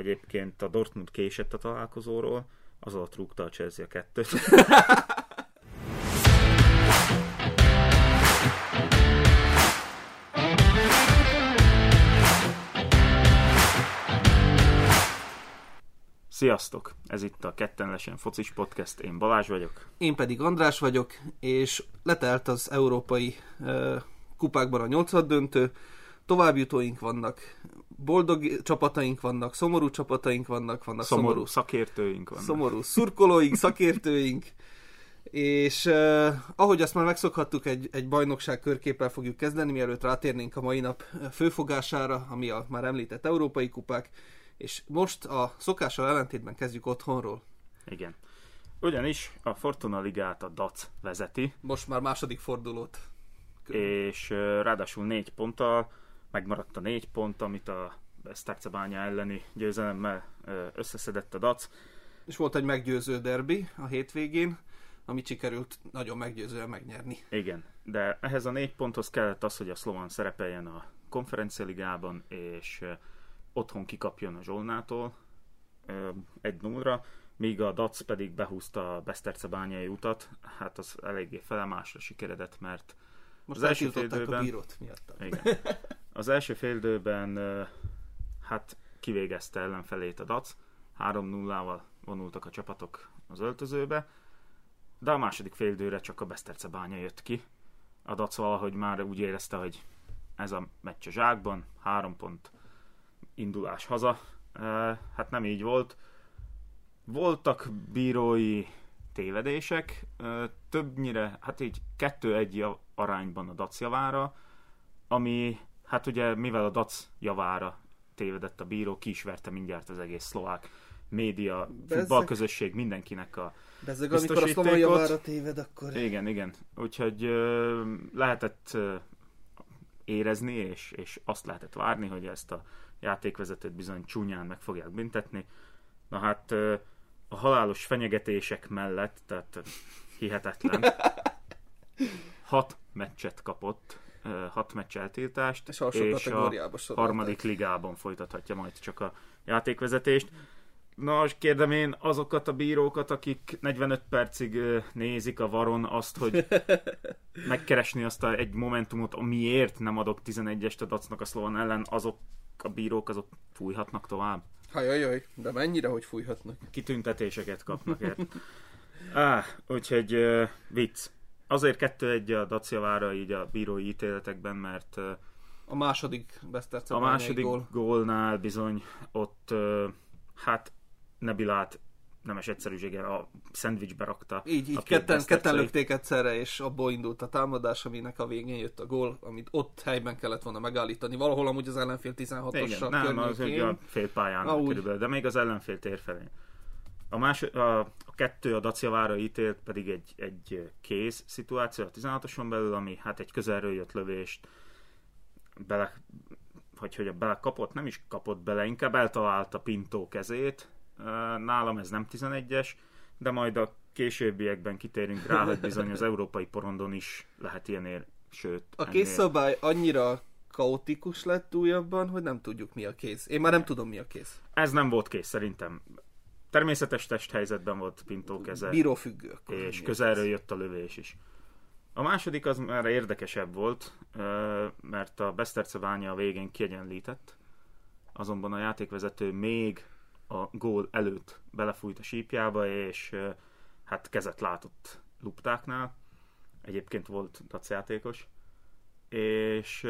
egyébként a Dortmund késett a találkozóról, az alatt rúgta a Chelsea a kettőt. Sziasztok! Ez itt a Kettenlesen Focis Podcast, én Balázs vagyok. Én pedig András vagyok, és letelt az európai uh, kupákban a nyolcad döntő, továbbjutóink vannak, boldog csapataink vannak, szomorú csapataink vannak, vannak szomorú, szomorú szakértőink vannak. Szomorú szurkolóink, szakértőink, és uh, ahogy azt már megszokhattuk, egy, egy bajnokság körképpel fogjuk kezdeni, mielőtt rátérnénk a mai nap főfogására, ami a már említett európai kupák, és most a szokással ellentétben kezdjük otthonról. Igen. Ugyanis a Fortuna Ligát a DAC vezeti. Most már második fordulót. És uh, ráadásul négy ponttal megmaradt a négy pont, amit a Starcebánya elleni győzelemmel összeszedett a DAC. És volt egy meggyőző derbi a hétvégén, amit sikerült nagyon meggyőzően megnyerni. Igen, de ehhez a négy ponthoz kellett az, hogy a Slovan szerepeljen a konferencialigában, és otthon kikapjon a Zsolnától egy nullra, míg a Dac pedig behúzta a Beszterce bányai utat, hát az eléggé felemásra sikeredett, mert most az első fél a bírót miatt. Igen. Az első fél hát kivégezte ellenfelét a Dac, 3-0-val vonultak a csapatok az öltözőbe, de a második fél csak a Beszterce bánya jött ki. A Dac valahogy már úgy érezte, hogy ez a meccs a zsákban, három pont indulás haza. Hát nem így volt. Voltak bírói tévedések, többnyire, hát így kettő-egy arányban a Dac javára, ami, hát ugye mivel a Dac javára tévedett a bíró, ki is verte mindjárt az egész szlovák média, futballközösség mindenkinek a Bezzeg, amikor a szlovák javára téved, akkor... Igen, igen. Úgyhogy lehetett érezni, és, és azt lehetett várni, hogy ezt a játékvezetőt bizony csúnyán meg fogják büntetni. Na hát a halálos fenyegetések mellett, tehát hihetetlen, hat meccset kapott, hat meccs eltiltást, és, és a harmadik ligában folytathatja majd csak a játékvezetést. Na, és kérdem én azokat a bírókat, akik 45 percig nézik a varon azt, hogy megkeresni azt a, egy momentumot, miért nem adok 11-est a Dacnak a Slovan ellen, azok a bírók azok fújhatnak tovább. Hajajaj, de mennyire, hogy fújhatnak? Kitüntetéseket kapnak ért. ah, úgyhogy uh, vicc. Azért kettő egy a Dacia így a bírói ítéletekben, mert a második Beszterce A második gól. gólnál bizony ott hát Nebilát nemes egyszerűséggel a szendvicsbe rakta. Így, így ketten, ketten lökték egyszerre, és abból indult a támadás, aminek a végén jött a gól, amit ott helyben kellett volna megállítani. Valahol amúgy az ellenfél 16-os Nem, az ugye a félpályán ah, körülbelül, de még az ellenfél tér felé. A, más, a, a kettő a Dacia ítélt pedig egy, egy kéz szituáció a 16-oson belül, ami hát egy közelről jött lövést bele, hogy, hogy a bele kapott, nem is kapott bele, inkább eltalálta Pintó kezét, Nálam ez nem 11-es, de majd a későbbiekben kitérünk rá, hogy bizony az európai porondon is lehet ilyenér, sőt... A készszabály annyira kaotikus lett újabban, hogy nem tudjuk mi a kész. Én már nem tudom mi a kész. Ez nem volt kész szerintem. Természetes testhelyzetben volt Pintó keze. Bírófüggő. És közelről jött a lövés is. A második az már érdekesebb volt, mert a Beszterce a végén kiegyenlített, azonban a játékvezető még a gól előtt belefújt a sípjába, és hát kezet látott luptáknál. Egyébként volt dac játékos. És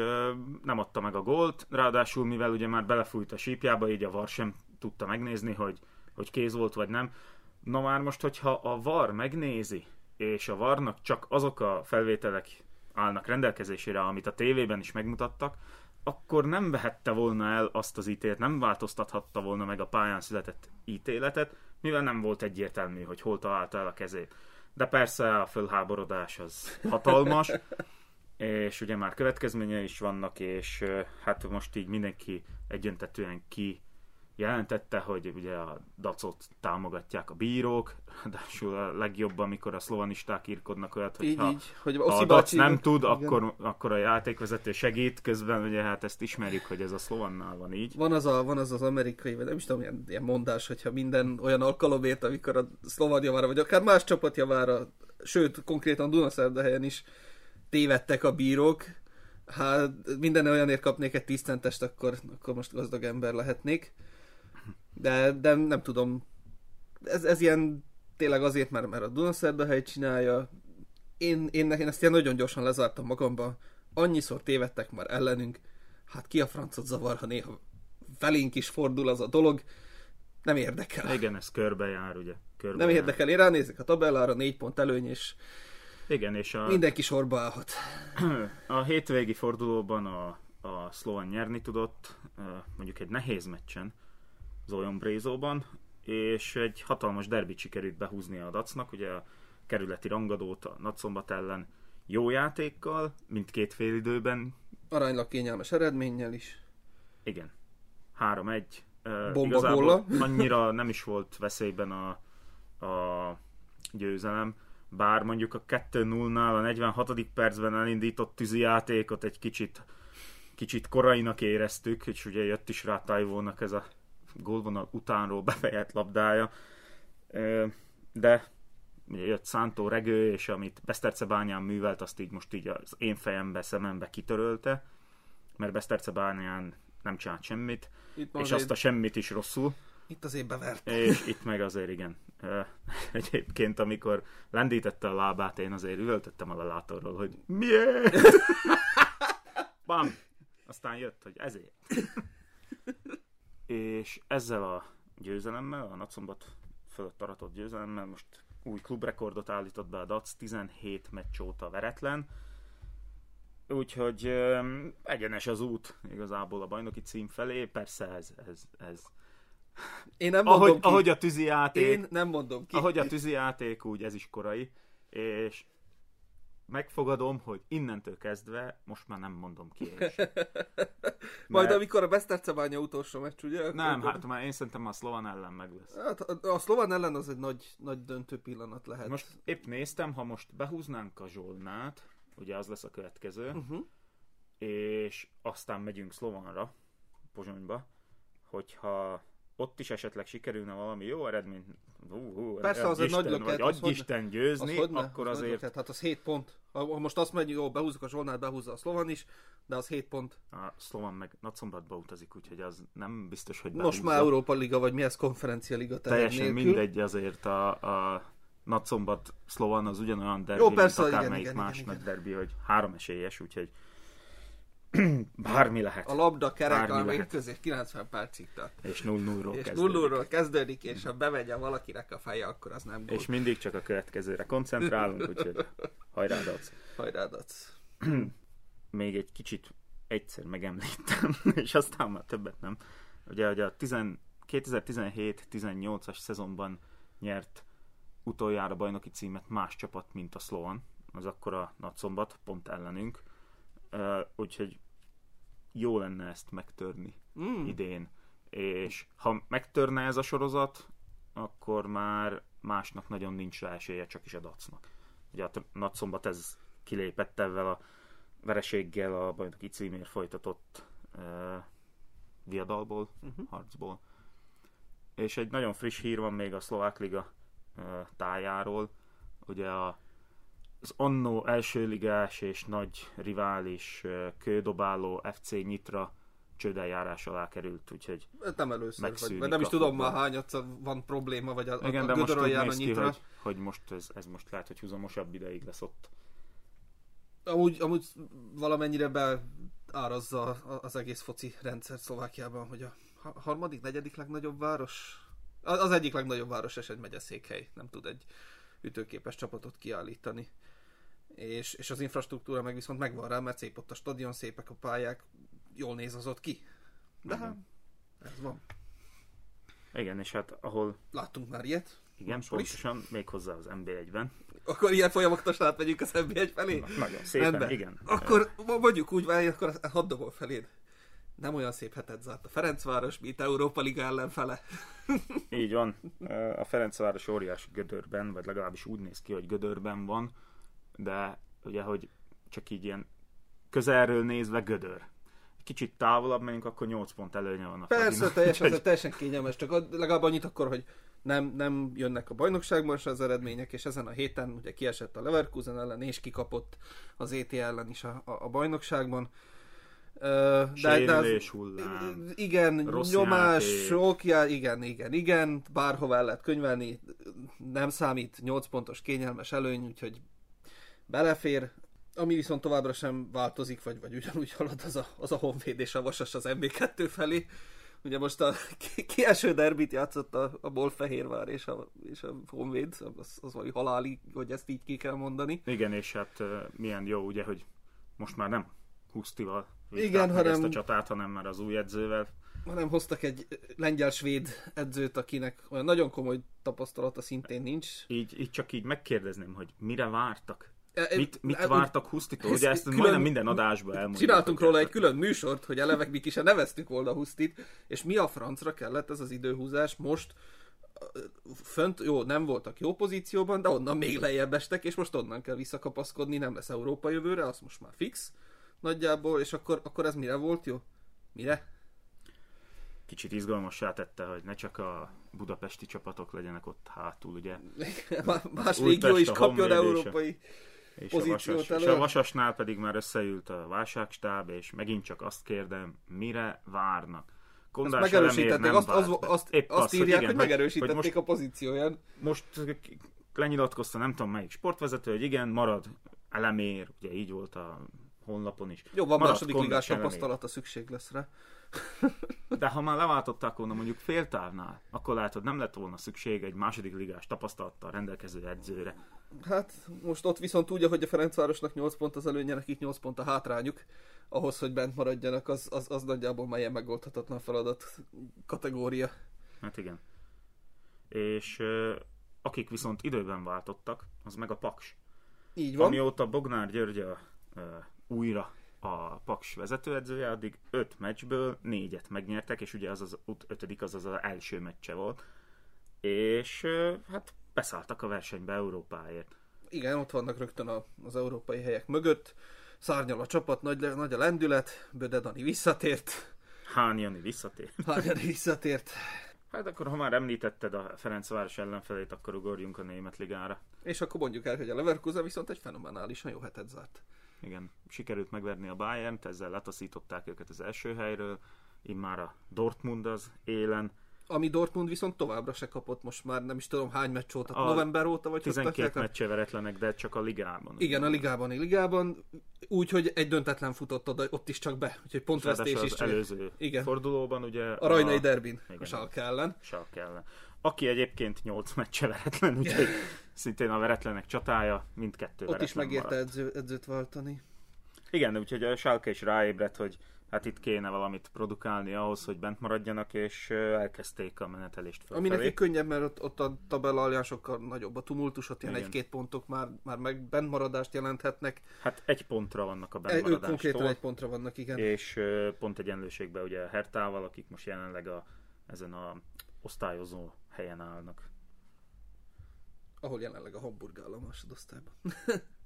nem adta meg a gólt, ráadásul mivel ugye már belefújt a sípjába, így a VAR sem tudta megnézni, hogy, hogy kéz volt vagy nem. Na már most, hogyha a VAR megnézi, és a VAR-nak csak azok a felvételek állnak rendelkezésére, amit a tévében is megmutattak, akkor nem vehette volna el azt az ítélet, nem változtathatta volna meg a pályán született ítéletet, mivel nem volt egyértelmű, hogy hol találta el a kezét. De persze a fölháborodás az hatalmas, és ugye már következményei is vannak, és hát most így mindenki egyöntetően ki jelentette, hogy ugye a dacot támogatják a bírók, ráadásul a legjobb, amikor a szlovanisták írkodnak olyat, hogy Így, ha, így, hogy a Oszi dac nem tud, igen. akkor, akkor a játékvezető segít, közben ugye hát ezt ismerjük, hogy ez a szlovannál van így. Van az, a, van az az amerikai, vagy nem is tudom, ilyen, ilyen mondás, hogyha minden olyan alkalomért, amikor a szlovan javára, vagy akár más csapat javára, sőt, konkrétan Dunaszerdahelyen is tévedtek a bírók, hát minden olyanért kapnék egy 10 centest, akkor, akkor most gazdag ember lehetnék. De, de nem tudom, ez, ez ilyen tényleg azért, mert, mert a Dunaszerdahely csinálja. Én, én, én ezt ilyen nagyon gyorsan lezártam magamba. Annyiszor tévedtek már ellenünk. Hát ki a francot zavar, ha néha felénk is fordul az a dolog. Nem érdekel. Igen, ez körbejár, ugye. Körbe Nem érdekel. Én ránézek a tabellára, négy pont előny, és Igen, és a, mindenki sorba állhat. a hétvégi fordulóban a, a szlovan nyerni tudott, mondjuk egy nehéz meccsen, Zoyon Brézóban, és egy hatalmas derbit sikerült behúzni a Dacnak, ugye a kerületi rangadót a Nagyszombat ellen jó játékkal, mindkét félidőben, Aránylag kényelmes eredménnyel is. igen, 3-1. Ö, Bomba igazából annyira nem is volt veszélyben a, a győzelem, bár mondjuk a 2-0-nál a 46. percben elindított tűzi játékot egy kicsit, kicsit korainak éreztük, és ugye jött is rá Tajvónak ez a gólvonal utánról befejelt labdája, de ugye jött Szántó regő, és amit Besztercebányán művelt, azt így most így az én fejembe, szemembe kitörölte, mert Besztercebányán nem csinált semmit, Itt, és azt a semmit is rosszul, itt azért bevert. és itt meg azért igen. Egyébként, amikor lendítette a lábát, én azért üvöltöttem a lelátorról, hogy miért? Bam! Aztán jött, hogy ezért. És ezzel a győzelemmel, a Nagyszombat fölött aratott győzelemmel most új klubrekordot állított be a DAC, 17 meccs óta veretlen. Úgyhogy öm, egyenes az út igazából a bajnoki cím felé. Persze ez, ez, ez Én nem mondom ahogy, ki. ahogy a tűzi játék, Én nem mondom ki. ahogy a tűzi játék, úgy ez is korai, és megfogadom, hogy innentől kezdve most már nem mondom ki. És, Majd mert- amikor a Besztercebánya utolsó meccs, ugye? Nem, hát már én szerintem a szlovan ellen meg lesz. Hát a, a szlován ellen az egy nagy, nagy döntő pillanat lehet. Most épp néztem, ha most behúznánk a Zsolnát, ugye az lesz a következő, Uh-huh. és aztán megyünk Szlovanra, Pozsonyba, hogyha ott is esetleg sikerülne valami jó eredmény, hú, hú, Persze, az egy nagy löket, az adj hogy- Isten Az győzni, ne? akkor Az azért nagy- Hát az 7 pont. Ha most azt mondjuk, jó, behúzzuk a Zsolnát, behúzza a Szlovan is, de az 7 pont. a Szlovan meg Nagyszombatba utazik, úgyhogy az nem biztos, hogy Most behúzza. már Európa Liga, vagy mi ez, konferencia liga Teljesen nélkül. mindegy azért a, a Nagyszombat Szlovan az ugyanolyan derbi, Jó, mint persze, igen, akármelyik igen, más igen, nagy igen. derbi, hogy három esélyes, úgyhogy bármi lehet. A labda kerek, lehet. közé 90 percig tart. És 0-0-ról És kezdődik. 0 ról kezdődik, és ha bemegye valakinek a feje, akkor az nem gól. És mindig csak a következőre koncentrálunk, úgyhogy hajrá Dac. Hajrá, dac. Még egy kicsit egyszer megemlítem, és aztán már többet nem. Ugye, hogy a 10 2017-18-as szezonban nyert utoljára bajnoki címet más csapat, mint a Slovan, az akkor a Nagyszombat, pont ellenünk. Uh, úgyhogy jó lenne ezt megtörni Mm. idén. És ha megtörne ez a sorozat, akkor már másnak nagyon nincs rá esélye, csak is a Dacnak. Ugye a Nagyszombat ez kilépett ezzel a vereséggel a bajnoki címért folytatott uh, viadalból, Uh-huh. harcból. És egy nagyon friss hír van még a szlovák liga uh, tájáról. Ugye a, az annó első ligás és nagy rivális kődobáló FC Nyitra csődeljárás alá került, úgyhogy Ez nem először, vagy, vagy nem is a tudom már hányadszor van probléma, vagy a, igen, a, de a most úgy a néz ki, nyitra. hogy, hogy most ez, ez most lehet, hogy húzamosabb ideig lesz ott. Amúgy, amúgy valamennyire beárazza a- az egész foci rendszer Szlovákiában, hogy a ha- harmadik, negyedik legnagyobb város, a- az egyik legnagyobb város és egy megyeszékhely nem tud egy ütőképes csapatot kiállítani. És, és az infrastruktúra meg viszont megvan rá, mert szép ott a stadion, szépek a pályák, jól néz az ott ki. De Mhm. hát, ez van. Igen, és hát ahol, Láttunk már ilyet. igen, is. pontosan, méghozzá az NB1-ben. Akkor ilyen folyamatosan átmegyünk az NB1 felé? Na, nagyon szépen, Rendben. igen. Akkor mondjuk úgy, várj, akkor hadd dobom feléd. nem olyan szép hetet zárt a Ferencváros, mint Európa Liga ellenfele. Így van. A Ferencváros óriási gödörben, vagy legalábbis úgy néz ki, hogy gödörben van, de ugye, hogy csak így ilyen közelről nézve gödör. Kicsit távolabb megyünk, akkor 8 pont előnye van a Persze, Fradinak. teljesen, Úgyhogy- teljesen kényelmes, csak legalább annyit akkor, hogy nem, nem jönnek a bajnokságban se az eredmények, és ezen a héten ugye kiesett a Leverkusen ellen, és kikapott az ET ellen is a, a, a bajnokságban. Ö, Sérülés hullám. igen, Rossz nyomás, sok, igen, igen, igen, bárhova el lehet könyvelni, nem számít 8 pontos kényelmes előny, úgyhogy belefér. Ami viszont továbbra sem változik, vagy, vagy ugyanúgy halad, az a, az a Honvéd és a Vasas az MB2 felé. Ugye most a ki- kieső derbit játszott a, a Bolfehérvár és a, és a Honvéd, az, az valami halálig, hogy ezt így ki kell mondani. Igen, és hát milyen jó, ugye, hogy most már nem Husztival Igen, hanem- ezt a csatát, hanem már az új edzővel. hanem hoztak egy lengyel-svéd edzőt, akinek olyan nagyon komoly tapasztalata szintén nincs. Így, így csak így megkérdezném, hogy mire vártak? Mit, mit e- vártak Husztitól? Ugye ezt külön- majdnem minden adásban elmondjuk. Csináltunk róla egy külön műsort, hogy eleve mi ki se neveztük volna Husztit, és mi a francra kellett ez az időhúzás most fönt, jó, nem voltak jó pozícióban, de onnan még lejjebb estek, és most onnan kell visszakapaszkodni, nem lesz Európa jövőre, az most már fix nagyjából, és akkor, akkor ez mire volt jó? Mire? Kicsit izgalmassá tette, hogy ne csak a budapesti csapatok legyenek ott hátul, ugye? Más régió is kapjon Honvéd és És a, Pozíciót vasas, és elő. a Vasasnál pedig már összeült a válságstáb, és megint csak azt kérdem, mire várnak? Azt Kondás megerősítették, Elemér azt, az, azt, Épp azt írják, hogy, igen, megerősítették most, a pozícióján. most lenyilatkozta nem tudom melyik sportvezető, hogy igen, marad elemér, ugye így volt a honlapon is. Jó, van Marad második ligás tapasztalata, szükség lesz rá. De ha már leváltották volna mondjuk féltávnál, akkor látod, nem lett volna szükség egy második ligás tapasztalattal rendelkező edzőre. Hát most ott viszont úgy, hogy a Ferencvárosnak 8 pont az előnye, nekik 8 pont a hátrányuk, ahhoz, hogy bent maradjanak, az, az, az nagyjából már ilyen megoldhatatlan feladat kategória. Hát igen. És akik viszont időben váltottak, az meg a Paks. Így van. Amióta Bognár György a, ö, újra a Paks vezetőedzője, addig öt meccsből négyet megnyertek, és ugye az az ötödik az az, az első meccse volt. És hát beszálltak a versenybe Európáért. Igen, ott vannak rögtön a, az európai helyek mögött. Szárnyal a csapat, nagy, nagy a lendület, Böde Dani visszatért, Hán Jani visszatér. Hányadi visszatért, Hát akkor, ha már említetted a Ferencváros ellenfelét, akkor ugorjunk a német ligára. és akkor mondjuk el, hogy a Leverkusen viszont egy fenomenálisan jó hetet zárt. Igen, sikerült megverni a Bayern-t, ezzel letaszították őket az első helyről, immár a Dortmund az élen, Ami Dortmund viszont továbbra se kapott most már nem is tudom hány meccs óta, A november óta, vagy hogy 12 tartják a- meccse veretlenek, de csak a ligában. Igen, a ligában, a ligában, úgy, hogy egy döntetlen futott oda, ott is csak be, úgyhogy pontvesztés is. előző Igen. fordulóban ugye A rajnai derbin, Igen. a Schalke ellen. Schalke ellen. Aki egyébként 8 meccse veretlen, úgyhogy szintén a veretlenek csatája, mindkettő Ott is megérte edző, edzőt váltani. Igen, úgyhogy a Schalke is ráébredt, hogy hát itt kéne valamit produkálni ahhoz, hogy bent maradjanak, és elkezdték a menetelést Ami felfelé. neki könnyebb, mert ott, ott a tabella alján sokkal nagyobb a tumultus, ott ilyen egy-két pontok már, már meg bentmaradást jelenthetnek. Hát egy pontra vannak a Egy, ők konkrétan egy pontra vannak, igen. és pont egyenlőségben ugye a Hertával, akik most jelenleg a, ezen a osztályozó helyen állnak. ahol jelenleg a Hamburg áll a másodosztályban.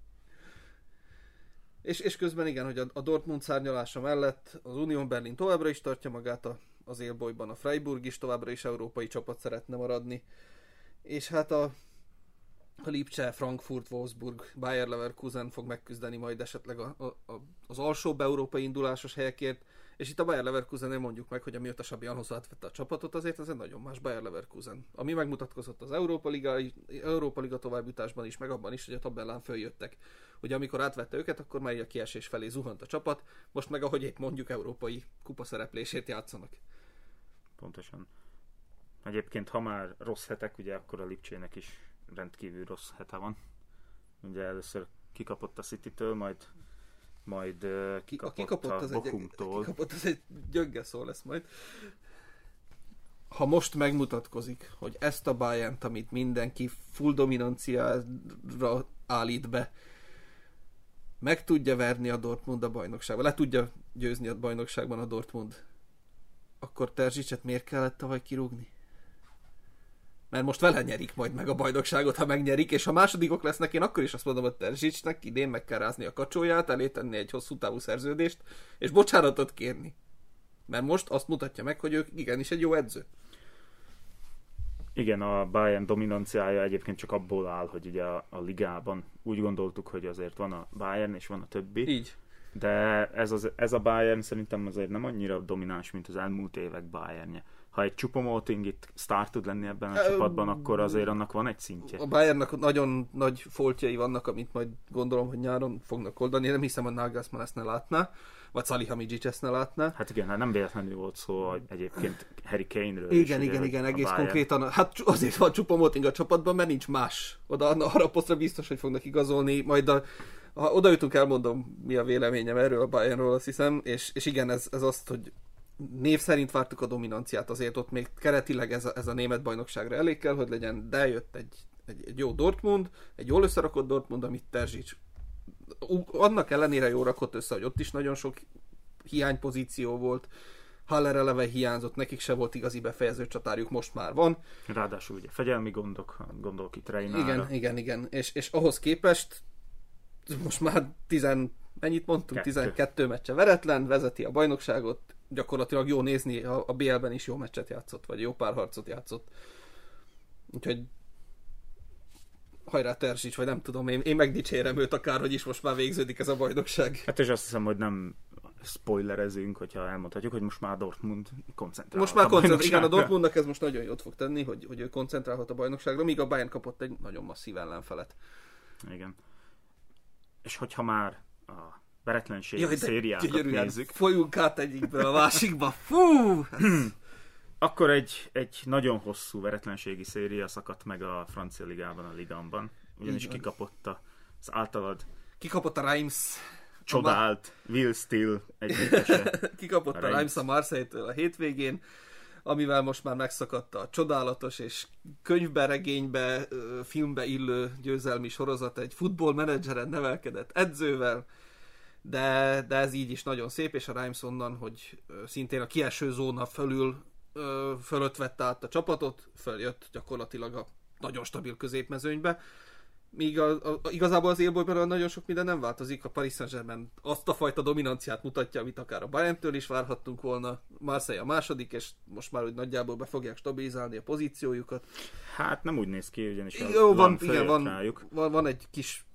és, és közben igen, hogy a, a Dortmund szárnyalása mellett az Union Berlin továbbra is tartja magát a, az élbolyban, a Freiburg is továbbra is európai csapat szeretne maradni. És hát a, a Lipcse, Frankfurt, Wolfsburg, Bayer Leverkusen fog megküzdeni majd esetleg a, a, a, az alsóbb európai indulásos helyekért, és itt a Bayer Leverkusen mondjuk meg, hogy amióta Sabi Alonso átvette a csapatot, azért ez egy nagyon más Bayer Leverkusen. Ami megmutatkozott az Európa Liga, Európa Liga továbbjutásban is, meg abban is, hogy a tabellán följöttek. Hogy amikor átvette őket, akkor már a kiesés felé zuhant a csapat, most meg ahogy épp mondjuk európai kupa szereplését játszanak. Pontosan. Egyébként, ha már rossz hetek, ugye akkor a Lipcsének is rendkívül rossz hete van. Ugye először kikapott a City-től, majd majd ö, Ki, a kikapott, kikapott a az egy, kikapott az egy gyönge szó lesz majd. Ha most megmutatkozik, hogy ezt a bayern amit mindenki full dominanciára állít be, meg tudja verni a Dortmund a bajnokságban, le tudja győzni a bajnokságban a Dortmund, akkor Terzsicset miért kellett tavaly kirúgni? Mert most vele nyerik majd meg a bajnokságot, ha megnyerik, és ha másodikok lesznek, én akkor is azt mondom, hogy Terzsicsnek idén meg kell rázni a kacsóját, elé tenni egy hosszú távú szerződést, és bocsánatot kérni. Mert most azt mutatja meg, hogy ő igenis egy jó edző. Igen, a Bayern dominanciája egyébként csak abból áll, hogy ugye a, a ligában úgy gondoltuk, hogy azért van a Bayern és van a többi. Így. De ez, az, ez a Bayern szerintem azért nem annyira domináns, mint az elmúlt évek Bayernje. Ha egy Csupomoting itt sztár tud lenni ebben a csapatban, akkor azért annak van egy szintje. A Bayernnak nagyon nagy foltjai vannak, amit majd gondolom, hogy nyáron fognak oldani. Én nem hiszem, hogy Nagelsmann ezt ne látná, vagy Salihamidzic ezt ne látná. Hát igen, hát nem véletlenül volt szó egyébként Harry Kane-ről. Igen, is, ugye, igen, hogy igen, egész konkrétan. Hát azért van csupa Moting a csapatban, mert nincs más. Oda arra a posztra biztos, hogy fognak igazolni. Majd a, ha oda jutunk, elmondom, mi a véleményem erről a Bayernről, azt hiszem. És, és igen, ez, ez azt, hogy név szerint vártuk a dominanciát, azért ott még keretileg ez a, ez a német bajnokságra elég kell, hogy legyen, de jött egy, egy, egy jó Dortmund, egy jól összerakott Dortmund, amit Terzsics annak ellenére jó rakott össze, hogy ott is nagyon sok hiánypozíció volt, Haller eleve hiányzott, nekik se volt igazi befejező csatárjuk, most már van. Ráadásul ugye fegyelmi gondok, gondolok itt Reinára. Igen, igen, igen. És, és ahhoz képest most már tizen, mennyit mondtunk? Kettő. 12 meccse veretlen, vezeti a bajnokságot, gyakorlatilag jó nézni, a, a BL-ben is jó meccset játszott, vagy jó párharcot játszott. Úgyhogy hajrá Terzsics, vagy nem tudom, én, én megdicsérem őt akár, hogy is most már végződik ez a bajnokság. Hát és azt hiszem, hogy nem spoilerezünk, hogyha elmondhatjuk, hogy most már Dortmund koncentrál. Most már koncentrál, igen, a. Dortmundnak ez most nagyon jót fog tenni, hogy, hogy ő koncentrálhat a bajnokságra, míg a Bayern kapott egy nagyon masszív ellenfelet. Igen. És hogyha már a veretlenség Jaj, szériákat nézzük, Folyunk át egyikből a másikba. Fú! akkor egy, egy nagyon hosszú veretlenségi széria szakadt meg a francia ligában, a Ligamban. Ugyanis kikapott a- az általad Kikapott a Reims. csodált Will Still együttese. Kikapott A a Reims. A Marseille-től a hétvégén, amivel most már megszakadt a csodálatos és könyvbe, regénybe, filmbe illő győzelmi sorozat egy futballmenedzseren nevelkedett edzővel, de, de ez így is nagyon szép, és a Reims onnan, hogy szintén a kieső zóna fölül fölött vette át a csapatot, följött gyakorlatilag a nagyon stabil középmezőnybe, míg a, a, igazából az élbolyban nagyon sok minden nem változik. A Paris Saint-Germain azt a fajta dominanciát mutatja, amit akár a Bayern-től is várhattunk volna. Marseille a második, és most már úgy nagyjából be fogják stabilizálni a pozíciójukat. Hát nem úgy néz ki, ugyanis Jó, van, igen, van, rájuk. van, van egy kis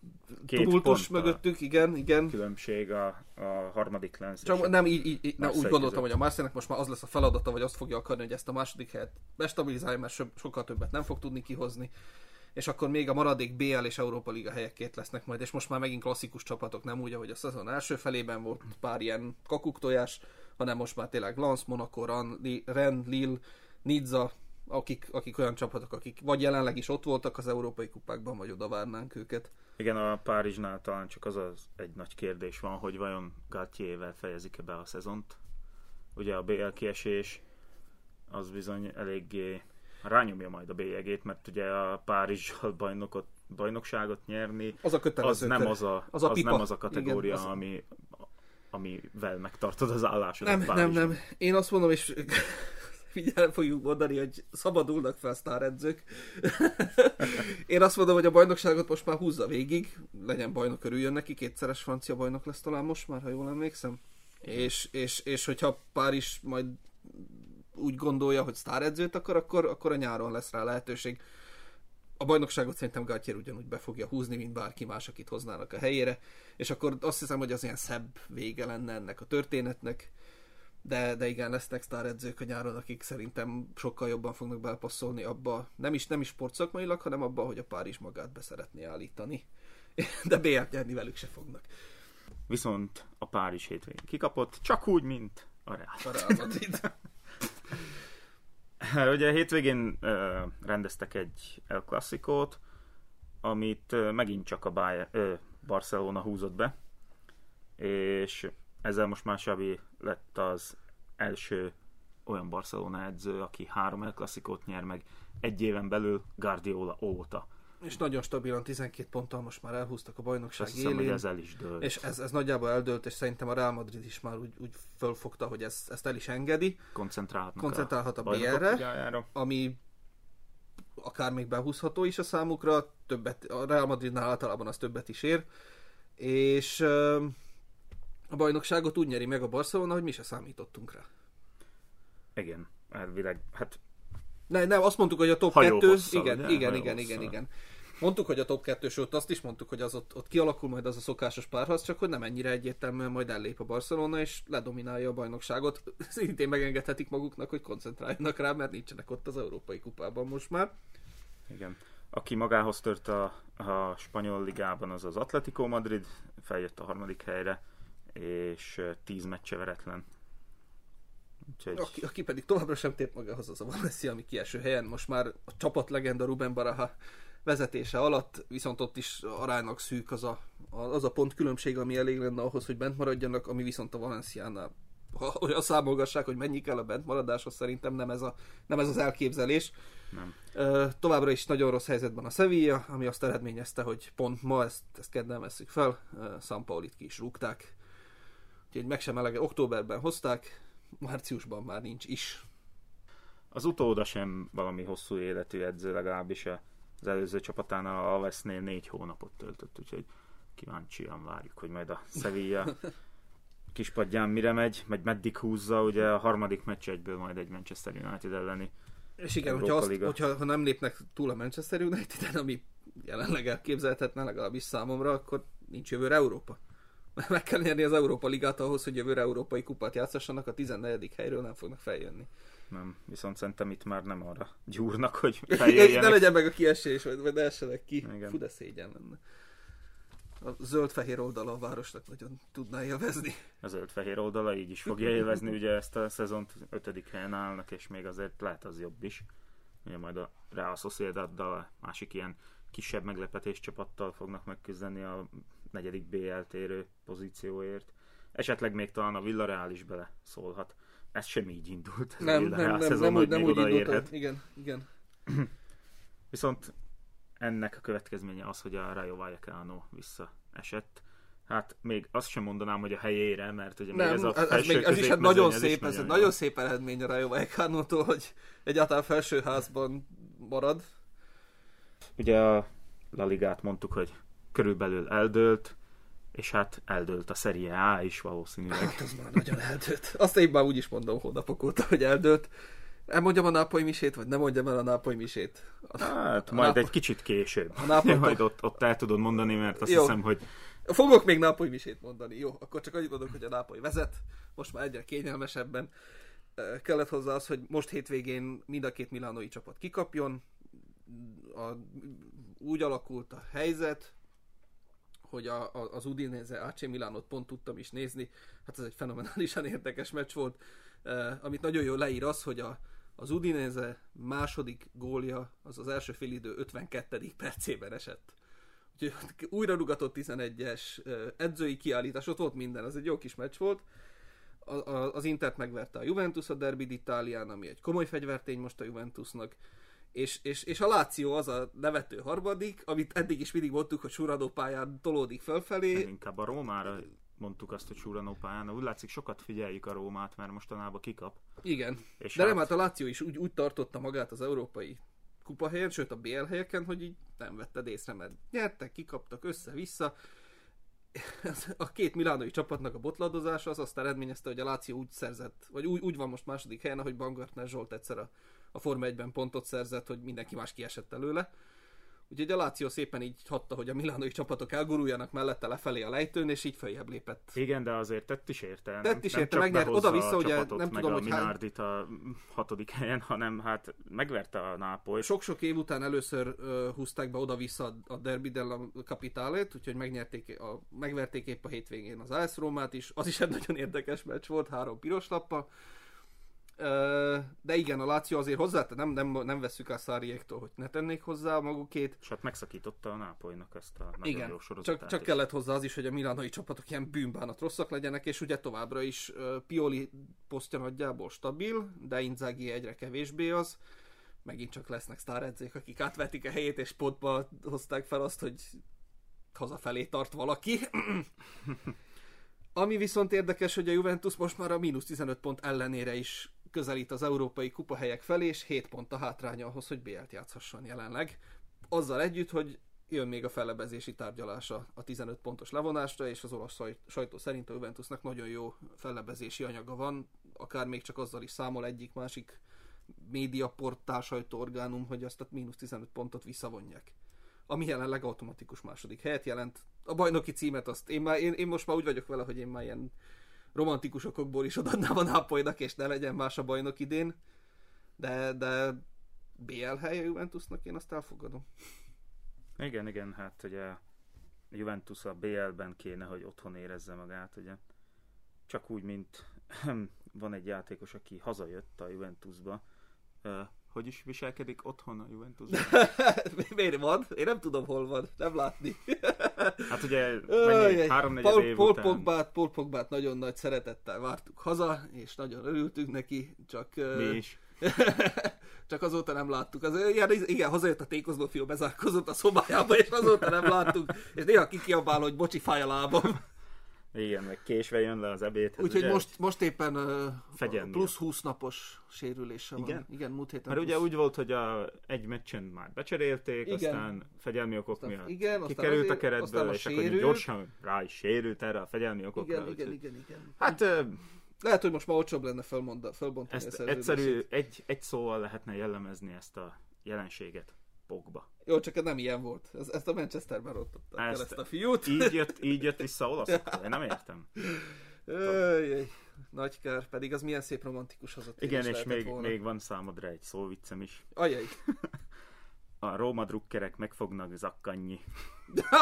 ponttal. mögöttük, igen, igen. Különbség a, a harmadik lenz. Csak nem így, így, így na, úgy Marseille gondoltam, hogy a Marseille-nek most már az lesz a feladata, vagy azt fogja akarni, hogy ezt a második helyet bestabilizálja, mert so, sokkal többet nem fog tudni kihozni. És akkor még a maradék BL és Európa Liga helyek két lesznek majd, és most már megint klasszikus csapatok, nem úgy, ahogy a szezon első felében volt pár ilyen kakuktojás, hanem most már tényleg Lens, Monaco, Rennes, Lille, Nizza, akik, akik olyan csapatok, akik vagy jelenleg is ott voltak az európai kupákban, vagy oda várnánk őket. Igen, a Párizsnál talán csak az az egy nagy kérdés van, hogy vajon Gattiével fejezik-e be a szezont. Ugye a BL kiesés az bizony eléggé rányomja majd a bélyegét, mert ugye a Párizsal bajnokot, bajnokságot nyerni, Az a az nem az a, az az a pipa. nem az a kategória, Igen, az- ami, amivel megtartod az állásodat Nem, nem, Párizsban. nem. Én azt mondom, és figyelj, fogjuk mondani, hogy szabadulnak fel sztáredzők. Én azt mondom, hogy a bajnokságot most már húzza végig, legyen bajnok, örüljön neki, kétszeres francia bajnok lesz talán most már, ha jól emlékszem. És, és, és hogyha Párizs majd úgy gondolja, hogy sztáredzőt akar, akkor, akkor a nyáron lesz rá lehetőség. A bajnokságot szerintem Gattier ugyanúgy be fogja húzni, mint bárki más, akit hoznának a helyére, és akkor azt hiszem, hogy az ilyen szebb vége lenne ennek a történetnek de, de igen, lesznek sztáredzők a nyáron, akik szerintem sokkal jobban fognak belpasszolni abba, nem is, nem is sportszakmailag, hanem abba, hogy a Párizs magát be szeretné állítani. De BL-t nyerni velük se fognak. Viszont a Párizs hétvégén kikapott, csak úgy, mint a Real. A Real Madrid. Ugye a hétvégén ö, rendeztek egy El Clasicót, amit ö, megint csak a Bayern, ö, Barcelona húzott be, és ezzel most már Xavi lett az első olyan Barcelona edző, aki három El Clasicót nyer meg egy éven belül Guardiola óta. És nagyon stabilan 12 ponttal most már elhúztak a bajnokság Azt hiszem, hogy élén. ez el is dőlt. És ez, ez nagyjából eldőlt, és szerintem a Real Madrid is már úgy, úgy fölfogta, hogy ezt, ezt el is engedi. koncentrálhatnak Koncentrálhat a BL-re, ligájára. ami akár még behúzható is a számukra, többet, a Real Madridnál általában az többet is ér, és a bajnokságot úgy nyeri meg a Barcelona, hogy mi se számítottunk rá. Igen, elvileg, hát Ne, nem, azt mondtuk, hogy a top Hajó 2, hosszal, igen, ugye? igen, igen, igen, igen. Mondtuk, hogy a top 2 sőt azt is mondtuk, hogy az ott, ott kialakul majd az a szokásos párharc, csak hogy nem ennyire egyértelműen majd ellép a Barcelona, és ledominálja a bajnokságot. Szintén megengedhetik maguknak, hogy koncentráljanak rá, mert nincsenek ott az Európai Kupában most már. igen. Aki magához tört a, a spanyol ligában, az az Atletico Madrid, feljött a harmadik helyre, és tíz meccse veretlen. Úgyhogy Aki, aki pedig továbbra sem tért magához, az a Valencia, ami kieső helyen. Most már a csapat legenda Ruben Baraha vezetése alatt, viszont ott is aránylag szűk az a, az a pont különbség, ami elég lenne ahhoz, hogy bent maradjanak, ami viszont a Valenciánál ha olyan számolgassák, hogy mennyi kell a bentmaradáshoz, szerintem nem ez, a, nem ez az elképzelés. nem. Ö, továbbra is nagyon rossz helyzetben a Sevilla, ami azt eredményezte, hogy pont ma ezt, ezt kedden veszük fel, San Paulit ki is rúgták. Úgyhogy meg sem elege, októberben hozták, márciusban már nincs is. Az utóda sem valami hosszú életű edző, legalábbis az előző csapatánál a Alvesnél négy hónapot töltött, úgyhogy kíváncsian várjuk, hogy majd a Sevilla kispadján mire megy, meg meddig húzza, ugye a harmadik meccs egyből majd egy Manchester United elleni. És igen, Európa hogyha, azt, Liga. hogyha ha nem lépnek túl a Manchester United-en, ami jelenleg elképzelhetne legalábbis számomra, akkor nincs jövőre Európa. Meg kell nyerni az Európa Ligát ahhoz, hogy jövőre Európai Kupát játszassanak, a 14. helyről nem fognak feljönni. Nem, viszont szerintem itt már nem arra gyúrnak, hogy ne feljöjjenek. legyen meg a kiesés, vagy, vagy ne essenek ki. Igen. Fú, de szégyen lenne. A zöld-fehér oldala a városnak nagyon tudná élvezni. A zöld-fehér oldala így is fogja élvezni, ugye ezt a szezont ötödik helyen állnak, és még azért lehet az jobb is. Ugye majd a Real Sociedaddal, a másik ilyen kisebb meglepetés csapattal fognak megküzdeni a negyedik BL térő pozícióért. Esetleg még talán a Villarreal is bele szólhat. Ez sem így indult. Ez a Nem, nem, nem, szezon, nem, úgy, nem még úgy indult. Igen, igen. Viszont ennek a következménye az, hogy a Rayo Vallecano visszaesett. Hát még azt sem mondanám, hogy a helyére, mert ugye még Nem, ez a ez, még, ez is hát nagyon szép, ez egy nagyon szép eredmény a Rayo Vallecano-tól, hogy egyáltalán felsőházban marad. Ugye a La Ligát mondtuk, hogy körülbelül eldőlt, és hát eldőlt a Serie A is valószínűleg. Hát az már nagyon eldőlt. Azt én már úgy is mondom hónapok óta, hogy eldőlt. Elmondjam a nápoly misét, vagy nem mondjam el a nápoly misét? Hát A majd Nápoly- egy kicsit később. A Nápoly- majd ott, ott el tudod mondani, mert azt Jó. hiszem, hogy Fogok még nápoly misét mondani. Jó, akkor csak annyit mondok, hogy a nápoly vezet. Most már egyre kényelmesebben. Kellett hozzá az, hogy most hétvégén mind a két milánói csapat kikapjon. A, úgy alakult a helyzet, hogy a, a, az Udinese AC Milánot pont tudtam is nézni. Hát ez egy fenomenálisan érdekes meccs volt. Uh, amit nagyon jól leír az, hogy a, az Udinese második gólja az az első félidő 52. percében esett. Úgyhogy újra rugatott 11-es ö, edzői kiállítás, ott volt minden, ez egy jó kis meccs volt. A, a, az Intert megverte a Juventus a Derby d'Italián, ami egy komoly fegyvertény most a Juventusnak. És, és, és a Láció az a nevető harmadik, amit eddig is mindig mondtuk, hogy suradó pályán tolódik felfelé. nem inkább a Rómára mondtuk azt, hogy Súranó pályán. Úgy látszik, sokat figyeljük a Rómát, mert mostanában kikap. Igen. És De nem, hát- hát a Láció is úgy, úgy tartotta magát az európai kupa helyen, sőt a BL helyeken, hogy így nem vetted észre, mert nyertek, kikaptak össze-vissza. A két milánói csapatnak a botladozása az azt eredményezte, hogy a Láció úgy szerzett, vagy úgy, úgy van most második helyen, ahogy Baumgartner Zsolt egyszer a, a Forma 1-ben pontot szerzett, hogy mindenki más kiesett előle. Úgyhogy a Láció szépen így hatta, hogy a milánói csapatok elguruljanak mellette lefelé a lejtőn, és így följebb lépett. Igen, de azért tett is érte. Nem- Tett is nem érte, csak megnyert. Oda-vissza ugye csapatot, nem tudom, a hogy hány- Minardit a hatodik helyen, hanem hát megverte a Nápoly. Sok-sok év után először uh, húzták be oda-vissza a- a Derby della Capitale-t, úgyhogy megnyerték a, megverték épp a hétvégén az AS Rómát is. Az is egy nagyon érdekes meccs volt, három piros lappal. De igen, a Láció azért hozzá, nem, nem, nem vesszük el Száriéktól, hogy ne tennék hozzá magukét. És hát megszakította a Nápolynak ezt a nagyon Igen, jó sorozatát. csak, csak kellett hozzá az is, hogy a milánói csapatok ilyen bűnbánat rosszak legyenek, és ugye továbbra is Pioli posztja nagyjából stabil, de Inzaghi egyre kevésbé az. megint csak lesznek sztáredzék, akik átvetik a helyét, és pontba hozták fel azt, hogy hazafelé tart valaki. Ami viszont érdekes, hogy a Juventus most már a mínusz 15 pont ellenére is közelít az európai kupahelyek felé, és 7 pont a hátránya ahhoz, hogy BL-t játszhasson jelenleg. Azzal együtt, hogy jön még a fellebezési tárgyalása a 15 pontos levonásra, és az olasz sajtó szerint a Juventusnak nagyon jó fellebezési anyaga van, akár még csak azzal is számol egyik-másik médiaportál sajtóorgánum, hogy azt a mínusz 15 pontot visszavonják. Ami jelenleg automatikus második helyet jelent. A bajnoki címet azt én, már, én, én most már úgy vagyok vele, hogy én már ilyen romantikus okokból is odaadnám a Nápolynak, és ne legyen más a bajnok idén. De, de BL helye Juventusnak én azt elfogadom. Igen, igen, hát ugye Juventus a BL-ben kéne, hogy otthon érezze magát, ugye. Csak úgy, mint van egy játékos, aki hazajött a Juventusba. Hogy is viselkedik otthon a Juventusban? Miért van? Én nem tudom, hol van. Nem látni. hát ugye mennyi, három Paul, év Paul után... Pogbát, Paul Pogbát nagyon nagy szeretettel vártuk haza, és nagyon örültünk neki, csak... Mi is. csak azóta nem láttuk. Az, ilyen, igen, hazajött a tékozló fiú, bezárkozott a szobájába, és azóta nem láttuk. És néha kikiabál, hogy bocsi, fáj a lábam. Igen, meg késve jön le az ebédhez. Úgyhogy most, most éppen uh, plusz 20 napos sérülése Igen? van. Igen, múlt héten. Mert plusz... ugye úgy volt, hogy a, egy meccsen már becserélték, igen. aztán fegyelmi okok aztán, miatt igen, kikerült azért, a keretből, és akkor gyorsan rá is sérült erre a fegyelmi okokra. Igen, igen, igen, igen. Hát... Uh, lehet, hogy most már olcsóbb lenne felbontani ezt egyszerű, egy, egy szóval lehetne jellemezni ezt a jelenséget. Pogba. Jó, csak ez nem ilyen volt. Ez, ezt a Manchesterben rontották ezt, el ezt a fiút. Így jött, így jött vissza olaszok. Én nem értem. Öj, nagy kár, pedig az milyen szép romantikus az ott. Igen, és még, volna. még van számodra egy szóviccem is. Ajaj. A Róma drukkerek megfognak zakkannyi.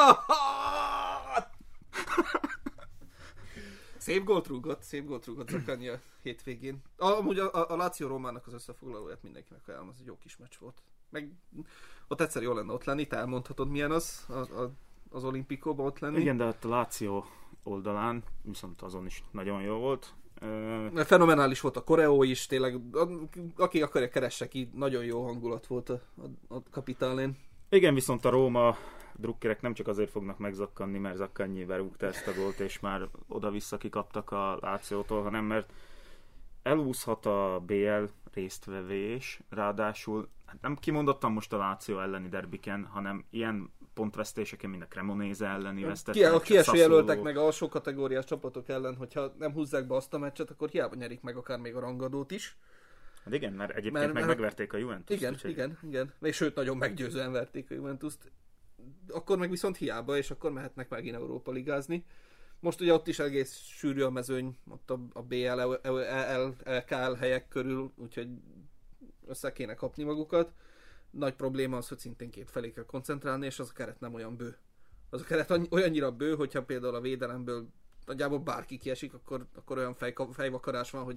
Szép gólt rúgott, szép gólt rúgott a hétvégén. Amúgy a, a, a Láció Rómának az összefoglalóját mindenkinek ajánlom, az egy jó kis meccs volt. Meg ott egyszer jól lenne ott lenni, te elmondhatod milyen az, a, a, az olimpikóban ott lenni. Igen, de ott a Láció oldalán, viszont azon is nagyon jó volt. Uh... Fenomenális volt a koreó is, tényleg, aki akarja keresse ki, nagyon jó hangulat volt a, a, a kapitálén. Igen, viszont a Róma drukkerek nem csak azért fognak megzakkanni, mert Zakkanyi berúgta ezt a gólt, és már oda-vissza kikaptak a Lációtól, hanem mert elúszhat a BL résztvevés, ráadásul hát nem kimondottam most a Láció elleni derbiken, hanem ilyen pontvesztéseken, mint a Cremonese elleni vesztettek. Ki, a kieső jelöltek meg alsó kategóriás csapatok ellen, hogyha nem húzzák be azt a meccset, akkor hiába nyerik meg akár még a rangadót is. Hát igen, mert egyébként mert, meg mert, megverték a Juventus. Igen, úgyhogy... igen, igen. És sőt, nagyon meggyőzően verték a Juventus-t. Akkor meg viszont hiába, és akkor mehetnek megint Európa ligázni. Most ugye ott is egész sűrű a mezőny, ott a, a BL, LKL helyek körül, úgyhogy össze kéne kapni magukat. Nagy probléma az, hogy szintén két felé kell koncentrálni, és az a keret nem olyan bő. Az a keret olyannyira bő, hogyha például a védelemből nagyjából bárki kiesik, akkor, akkor olyan fej, fejvakarás van, hogy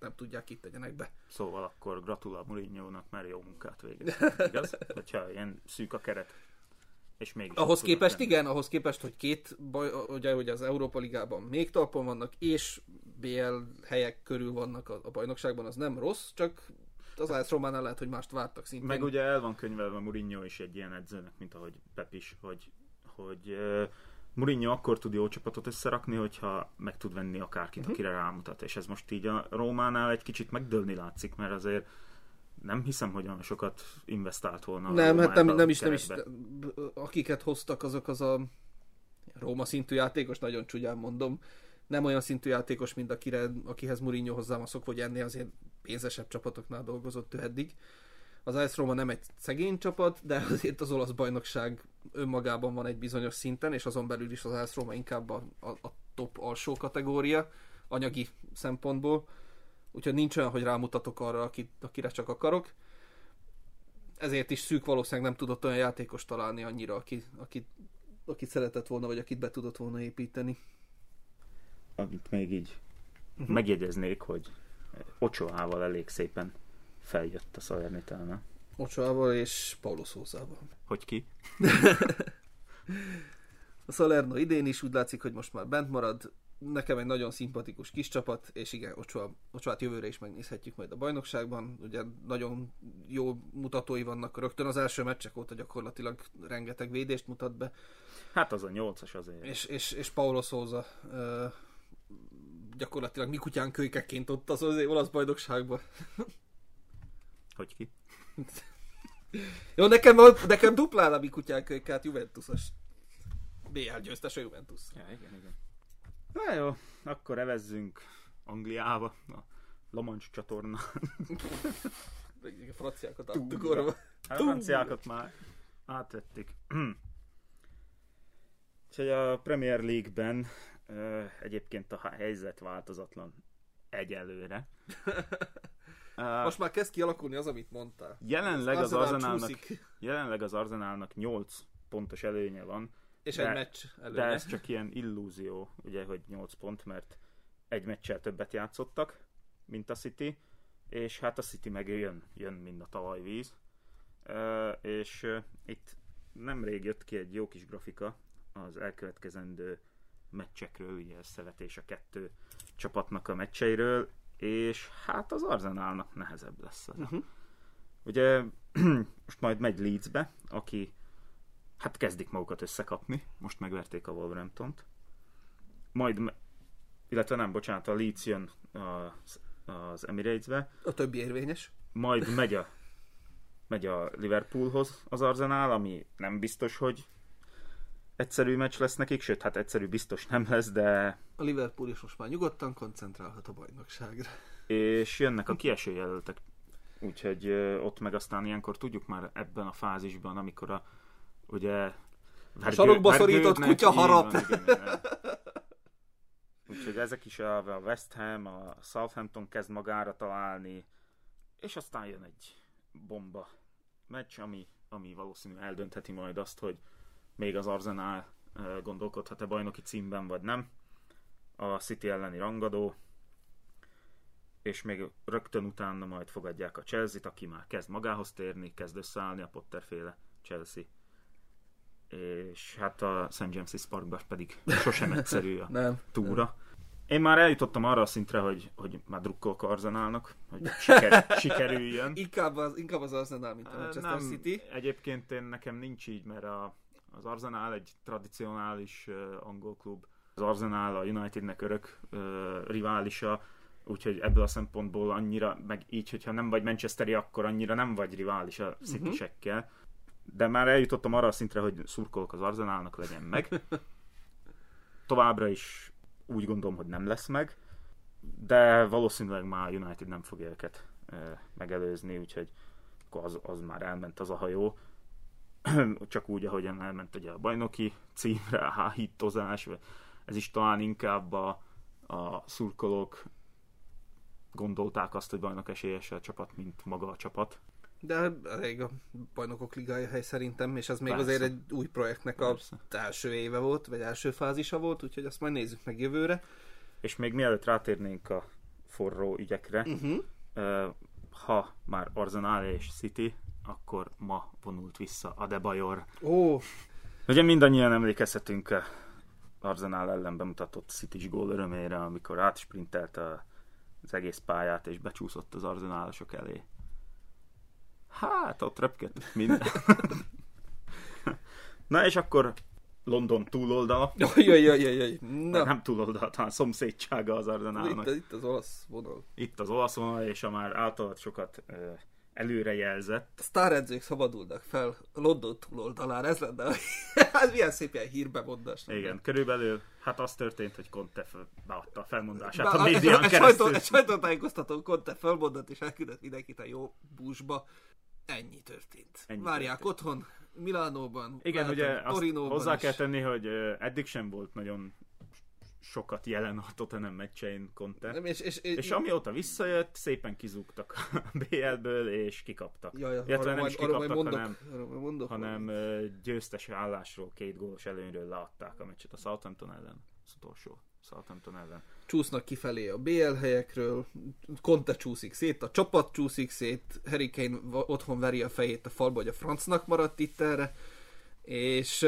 nem tudják itt tegyenek be. Szóval akkor gratulál Mourinho-nak, mert jó munkát végez. Igaz? Hogyha ilyen szűk a keret. És még ahhoz képest, lenni. igen, ahhoz képest, hogy két baj, ugye, hogy az Európa Ligában még talpon vannak, és BL helyek körül vannak a, a bajnokságban, az nem rossz, csak az AS Románál lehet, hogy mást vártak szintén. Meg ugye el van könyvelve Mourinho is egy ilyen edzőnek, mint ahogy Pep is, hogy, hogy uh, Mourinho akkor tud jó csapatot összerakni, hogyha meg tud venni akárkit, uh-huh. akire rámutat. És ez most így a Rómánál egy kicsit megdőlni látszik, mert azért nem hiszem, hogy olyan sokat investált volna. Nem, hát nem, nem is, nem is. Akiket hoztak, azok az a Róma szintű játékos, nagyon csúgyán mondom. Nem olyan szintű játékos, mint akire, akihez Mourinho hozzám a szokva, hogy ennél azért pénzesebb csapatoknál dolgozott ő eddig. Az AS Roma nem egy szegény csapat, de azért az olasz bajnokság önmagában van egy bizonyos szinten, és azon belül is az AS Roma inkább a, a, a top alsó kategória anyagi szempontból úgyhogy nincs olyan, hogy rámutatok arra, akit, akire csak akarok. Ezért is szűk valószínűleg nem tudott olyan játékos találni annyira, aki, akit, akit szeretett volna, vagy akit be tudott volna építeni. Amit még így uh-huh. megjegyeznék, hogy Ocsoával elég szépen feljött a Salernitana. Ocsoával és Paulo Szózával. Hogy ki? a Salerno idén is úgy látszik, hogy most már bent marad, nekem egy nagyon szimpatikus kis csapat, és igen, Ocsua, Ocsuát jövőre is megnézhetjük majd a bajnokságban. Ugye nagyon jó mutatói vannak rögtön az első meccsek óta gyakorlatilag rengeteg védést mutat be. Hát az a nyolcas azért. És, és, és Paulo uh, gyakorlatilag mi kutyán kölykeként ott az, az olasz bajnokságban. Hogy ki? Jó, nekem, nekem duplán a mi kutyán kölykát Juventusos BL győztes a Juventus. Ja, igen, igen. Na jó, akkor evezzünk Angliába, a Lamancs csatorna. a franciákat adtuk orva. Hát a franciákat már átvették. Úgyhogy a Premier League-ben egyébként a helyzet változatlan egyelőre. Most már kezd kialakulni az, amit mondtál. Jelenleg az, az Arzenálnak, jelenleg az Arzenálnak 8 pontos előnye van. És de, egy meccs előnye. De ez csak ilyen illúzió, ugye, hogy 8 pont, mert egy meccsel többet játszottak, mint a City, és hát a City meg jön, jön mind a talajvíz. És itt nemrég jött ki egy jó kis grafika az elkövetkezendő meccsekről, ugye összevetés a kettő csapatnak a meccseiről, és hát az Arzenálnak nehezebb lesz. Uh-huh. Ugye most majd megy Leedsbe, aki hát kezdik magukat összekapni, most megverték a Wolverhamptont. Majd, illetve nem, bocsánat, a Leeds jön az, az Emirates-be. A többi érvényes. Majd megy a, megy a Liverpoolhoz az Arzenál, ami nem biztos, hogy egyszerű meccs lesz nekik, sőt, hát egyszerű biztos nem lesz, de... A Liverpool is most már nyugodtan koncentrálhat a bajnokságra. És jönnek a kieső jelöltek, úgyhogy ott meg aztán ilyenkor tudjuk már ebben a fázisban, amikor a ugye vergő, sarokba szorított kutya harap. Van, igen, igen. Úgyhogy ezek is a, a West Ham, a Southampton kezd magára találni, és aztán jön egy bomba meccs, ami, ami valószínűleg eldöntheti majd azt, hogy még az Arsenal gondolkodhat-e bajnoki címben, vagy nem. A City elleni rangadó, és még rögtön utána majd fogadják a Chelsea-t, aki már kezd magához térni, kezd összeállni a Potter-féle Chelsea. És hát a St. James's Parkban pedig sosem egyszerű a nem, túra. Nem. Én már eljutottam arra a szintre, hogy, hogy már drukkolok Arzenálnak, hogy siker, sikerüljön. inkább, az, inkább az Arsenal, mint a Manchester nem, City. Egyébként én nekem nincs így, mert a, az Arsenal egy tradicionális angol klub. Az Arsenal a Unitednek örök riválisa, úgyhogy ebből a szempontból annyira, meg így, hogyha nem vagy Manchesteri, akkor annyira nem vagy rivális a city uh-huh. De már eljutottam arra a szintre, hogy szurkolok az Arsenalnak, legyen meg. Továbbra is úgy gondolom, hogy nem lesz meg, de valószínűleg már United nem fogja őket megelőzni, úgyhogy akkor az, az már elment az a hajó. csak úgy, ahogyan elment ugye a bajnoki címre, a háhítozás, ez is talán inkább a, a szurkolók gondolták azt, hogy bajnok esélyes a csapat, mint maga a csapat. De elég a bajnokok ligája hely szerintem, és ez még Persze. azért egy új projektnek a első éve volt, vagy első fázisa volt, úgyhogy azt majd nézzük meg jövőre. És még mielőtt rátérnénk a forró ügyekre, uh-huh. ha már Arsenal és City akkor ma vonult vissza Adebayor. Ó! Ugye mindannyian emlékezhetünk a Arsenal ellen bemutatott city gól örömére, amikor átsprintelt az egész pályát, és becsúszott az arzenálosok elé. Hát, ott röpkedett minden. Na és akkor London túloldala. Jaj, jaj, jaj, jaj. Na. Nem túloldala, talán szomszédsága az Arzenálnak. Itt, itt az olasz vonal. Itt az olasz vonal, és a már általad sokat előrejelzett. Sztáredzők szabadulnak fel London túloldalára, ez lenne, hát milyen szép ilyen hírbemondás. Igen, körülbelül, hát az történt, hogy Conte beadta a felmondását Be, a médián egy, keresztül. Egy sajtótájékoztató Conte felmondat, és elküldött mindenkit a jó búzsba. Ennyi történt. Ennyi Várják történt. otthon, Milánóban, Igen, ugye azt hozzá is. kell tenni, hogy eddig sem volt nagyon sokat jelen a Tottenham meccsein Conte. Nem, és, és, és, és amióta visszajött, szépen kizúgtak a BL-ből, és kikaptak. Jaj, Illetve nem is kikaptak, mondok, hanem, mondok, hanem győztes állásról, két gólos előnyről leadták a meccset a Southampton ellen, az utolsó Southampton ellen. Csúsznak kifelé a BL helyekről, Conte csúszik szét, a csapat csúszik szét, Harry Kane otthon veri a fejét a falba, hogy a francnak maradt itt erre, és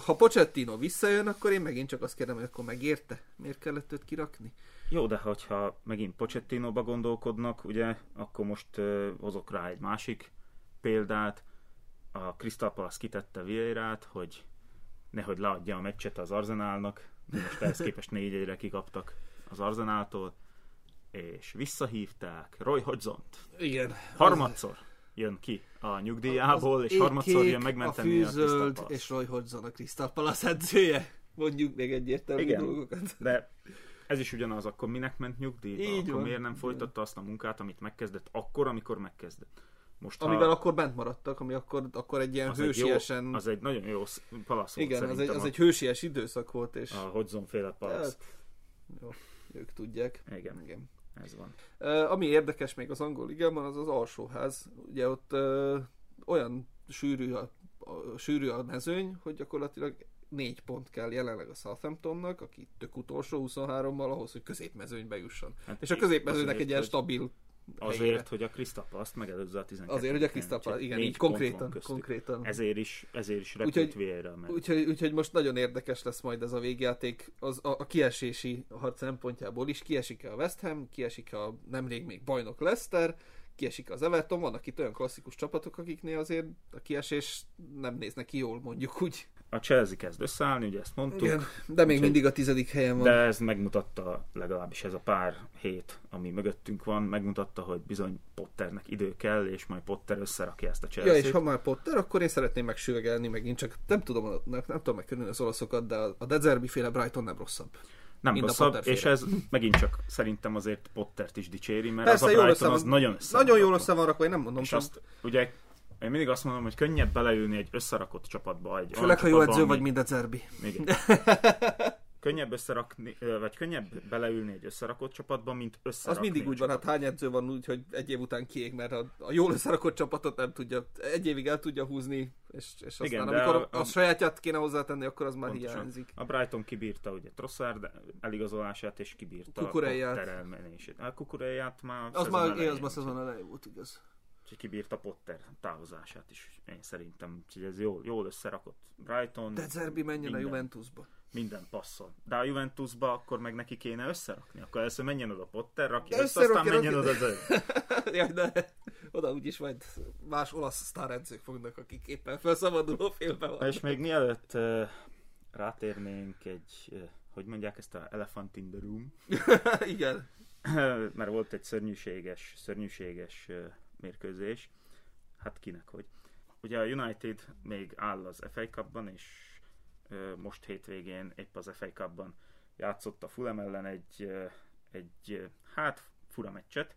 ha Pochettino visszajön, akkor én megint csak azt kérdem, hogy akkor megérte? Miért kellett őt kirakni? Jó, de hogyha megint Pochettino-ba gondolkodnak, ugye, akkor most uh, hozok rá egy másik példát. A Crystal Palace kitette Vieirát, hogy nehogy leadja a meccset az Arzenálnak, most ehhez képest négy egyre kikaptak az Arzenáltól, és visszahívták Roy Hodgson-t. Igen. Harmadszor jön ki a nyugdíjából, és harmadszor jön megmenteni a, a fűzöld Palace. és Roy Hodgson a Crystal Palace edzője. Mondjuk még egyértelmű Igen. dolgokat. De ez is ugyanaz, akkor minek ment nyugdíjba? Így akkor van. miért nem folytatta azt a munkát, amit megkezdett akkor, amikor megkezdett? Most, Amivel akkor bent maradtak, ami akkor, akkor egy ilyen az egy, jó, hősiesen... az egy nagyon jó sz- palasz volt igen, az egy, az a- egy hősies időszak volt, és a Hodgson féle palasz. Hát, jó, ők tudják. Igen, Igen. Ez van. Uh, ami érdekes még az angol ligában, az az alsóház. Ugye ott uh, olyan sűrű a, a, sűrű a mezőny, hogy gyakorlatilag négy pont kell jelenleg a Southamptonnak, aki tök utolsó 23-mal ahhoz, hogy középmezőnybe jusson. Hát És a azért, egy ilyen stabil Azért, hogy a Palace megelőzze a 12 Azért, hogy a Palace, igen, így konkrétan. konkrétan. Ezért is, ezért is Úgyhogy- repült Vieira, mert Úgyhogy, úgyhogy most nagyon érdekes lesz majd ez a végjáték az, a, a kiesési harc szempontjából is. Kiesik-e a West Ham, kiesik a nemrég még bajnok Leicester, kiesik az Everton, vannak itt olyan klasszikus csapatok, akiknél azért a kiesés nem néznek ki jól, mondjuk úgy. A Chelsea kezd összeállni, ugye ezt mondtuk, Igen, de még mindig a tizedik helyen van. De ez megmutatta, legalábbis ez a pár hét, ami mögöttünk van, megmutatta, hogy bizony Potternek idő kell, és majd Potter összerakja ezt a Ja, Chelsea-t. és ha már Potter, akkor én szeretném megsürgelni megint csak, nem tudom, nem, nem tudom megkörülni az olaszokat, de a De Zerbi féle Brighton nem rosszabb. Nem mind rosszabb, és ez megint csak szerintem azért Pottert is dicséri, mert Persze, az a Brighton az van- nagyon össze Nagyon jól össze van rakva, én nem mondom, És azt ugye én mindig azt mondom, hogy könnyebb beleülni egy összerakott csapatba, egy főleg, ha jó edző csapatba, vagy, ami- mint a Zerbi. Igen. könnyebb összerakni, vagy könnyebb beleülni egy összerakott csapatba, mint Az összerakni mindig egy úgy van, hát hány edző van úgy, hogy egy év után kiég, mert a, a jól összerakott csapatot nem tudja, egy évig el tudja húzni, és, és aztán Igen, de amikor a- a, a, sajátját kéne hozzátenni, akkor az már Pontosan. hiányzik. A Brighton kibírta ugye Trossard eligazolását, és kibírta Kukureját. a Potter elmenését. A Kukureját már Az már, az már szezon elején volt, igaz. Úgyhogy kibírta Potter távozását is, én szerintem. Úgyhogy ez jól, jól összerakott. Brighton De Zerbi menjen a minden, Juventusba. minden passzol. De a Juventusba akkor meg neki kéne összerakni. Akkor először menjen oda Potter, rakja De össze, aztán összerakja, menjen rakja. oda Zerbi. ja, de oda úgyis majd más olasz sztáredzők fognak, akik éppen felszabaduló félbe van. És még mielőtt uh, rátérnénk egy, uh, hogy mondják ezt a elephant in the room, Igen. mert volt egy szörnyűséges, szörnyűséges uh, mérkőzés. Hát kinek hogy. Ugye a United még áll az FA Cupban, és most hétvégén épp az FA Cupban játszott a Fulham ellen egy, egy hát fura meccset.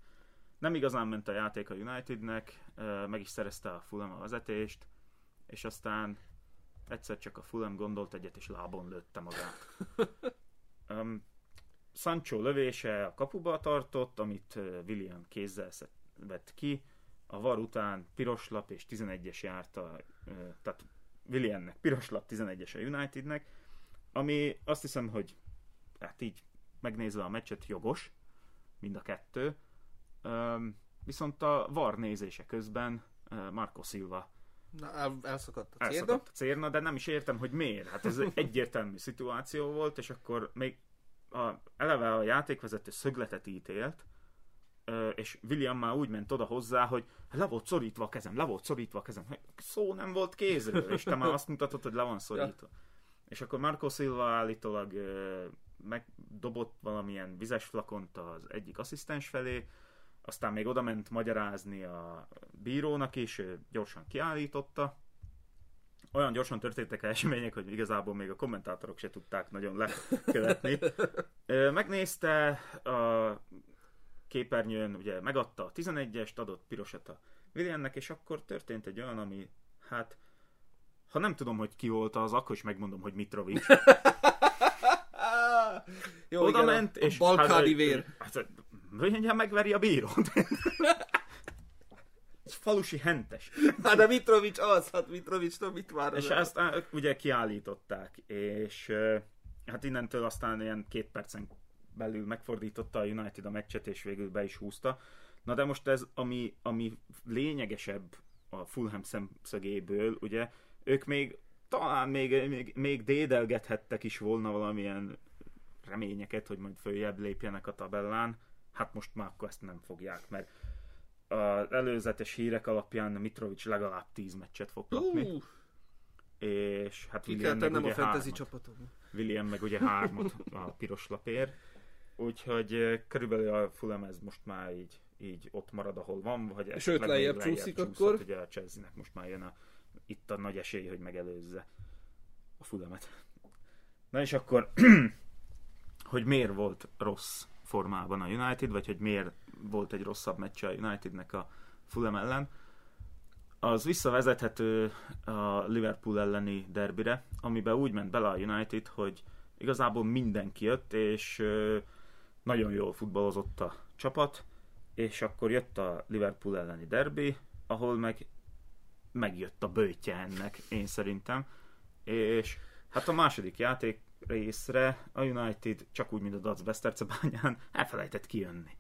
Nem igazán ment a játék a Unitednek, meg is szerezte a Fulham a vezetést, és aztán egyszer csak a Fulham gondolt egyet, és lábon lőtte magát. Um, Sancho lövése a kapuba tartott, amit William kézzel vett ki. A var után piros lap és 11-es járt a, uh, tehát Williamnek piros lap 11-es a Unitednek, ami azt hiszem, hogy hát így megnézve a meccset jogos, mind a kettő. Viszont a var nézése közben Marco Silva Na, el, elszakadt a cérna. elszakadt a cérna, de nem is értem, hogy miért. Hát ez egy egyértelmű szituáció volt, és akkor még a, eleve a játékvezető szögletet ítélt, és William már úgy ment oda hozzá, hogy le volt szorítva a kezem, le volt szorítva a kezem. Szó nem volt kézről, és te már azt mutatod, hogy le van szorítva. És akkor Marco Silva állítólag megdobott valamilyen vizes flakont az egyik asszisztens felé, aztán még oda ment magyarázni a bírónak is, gyorsan kiállította. Olyan gyorsan történtek a események, hogy igazából még a kommentátorok se tudták nagyon lekövetni. Megnézte a képernyőn, ugye megadta a 11-est, adott pirosat a Williamnek, és akkor történt egy olyan, ami hát ha nem tudom, hogy ki volt az, akkor is megmondom, hogy Mitrovic. Jó, Oda igen, ment, a, és... balkáni hát, vér. Hát, mindjárt megveri a bírót. Egy falusi hentes. Hát de Mitrovic az, hát Mitrovic, tudom, mit vár És az ezt ugye kiállították, és hát innentől aztán ilyen két percen belül megfordította a United a meccset, és végül be is húzta. Na de most ez, ami, ami lényegesebb a Fulham szemszögéből, ugye, ők még talán még, még, még dédelgethettek is volna valamilyen reményeket, hogy majd följebb lépjenek a tabellán. Hát most már akkor ezt nem fogják, mert az előzetes hírek alapján Mitrovic legalább 10 meccset fog kapni. Uh, és hát ki William kell meg tennem a ugye fantasy csapatom. William meg ugye hármat a piros lapér. Úgyhogy eh, körülbelül a Fulham ez most már így, így ott marad, ahol van, vagy Sőt, még lejjebb csúszik csúszhat. akkor. Ugye a Chelsea-nek most már jön a, itt a nagy esély, hogy megelőzze a Fulhamet. Na és akkor, hogy miért volt rossz formában a United, vagy hogy miért volt egy rosszabb meccse a Unitednek a Fulham ellen, az visszavezethető a Liverpool elleni derbire, amiben úgy ment bele a United, hogy igazából mindenki jött, és nagyon jól futballozott a csapat, és akkor jött a Liverpool elleni derbi, ahol meg megjött a bőtje ennek, én szerintem. És hát a második játék részre a United, csak úgy, mint a Dac Besztercebányán, elfelejtett kijönni.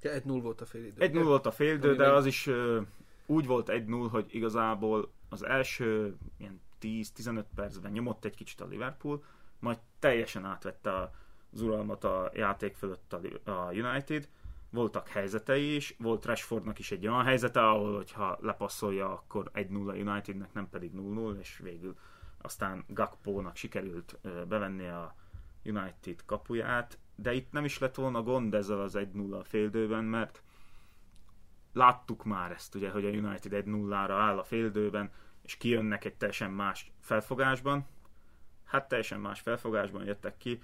Ja, 1-0 volt a fél idő. Egy 0 volt a félidő, de az is ö, úgy volt egy 0 hogy igazából az első ilyen 10-15 percben nyomott egy kicsit a Liverpool, majd teljesen átvette az uralmat a játék fölött a, United. Voltak helyzetei is, volt Rashfordnak is egy olyan helyzete, ahol hogyha lepasszolja, akkor 1-0 a Unitednek, nem pedig 0-0, és végül aztán Gakpónak sikerült ö, bevenni a United kapuját, de itt nem is lett volna gond ezzel az 1-0 a féldőben, mert láttuk már ezt, ugye, hogy a United 1-0-ra áll a féldőben, és kijönnek egy teljesen más felfogásban. Hát teljesen más felfogásban jöttek ki.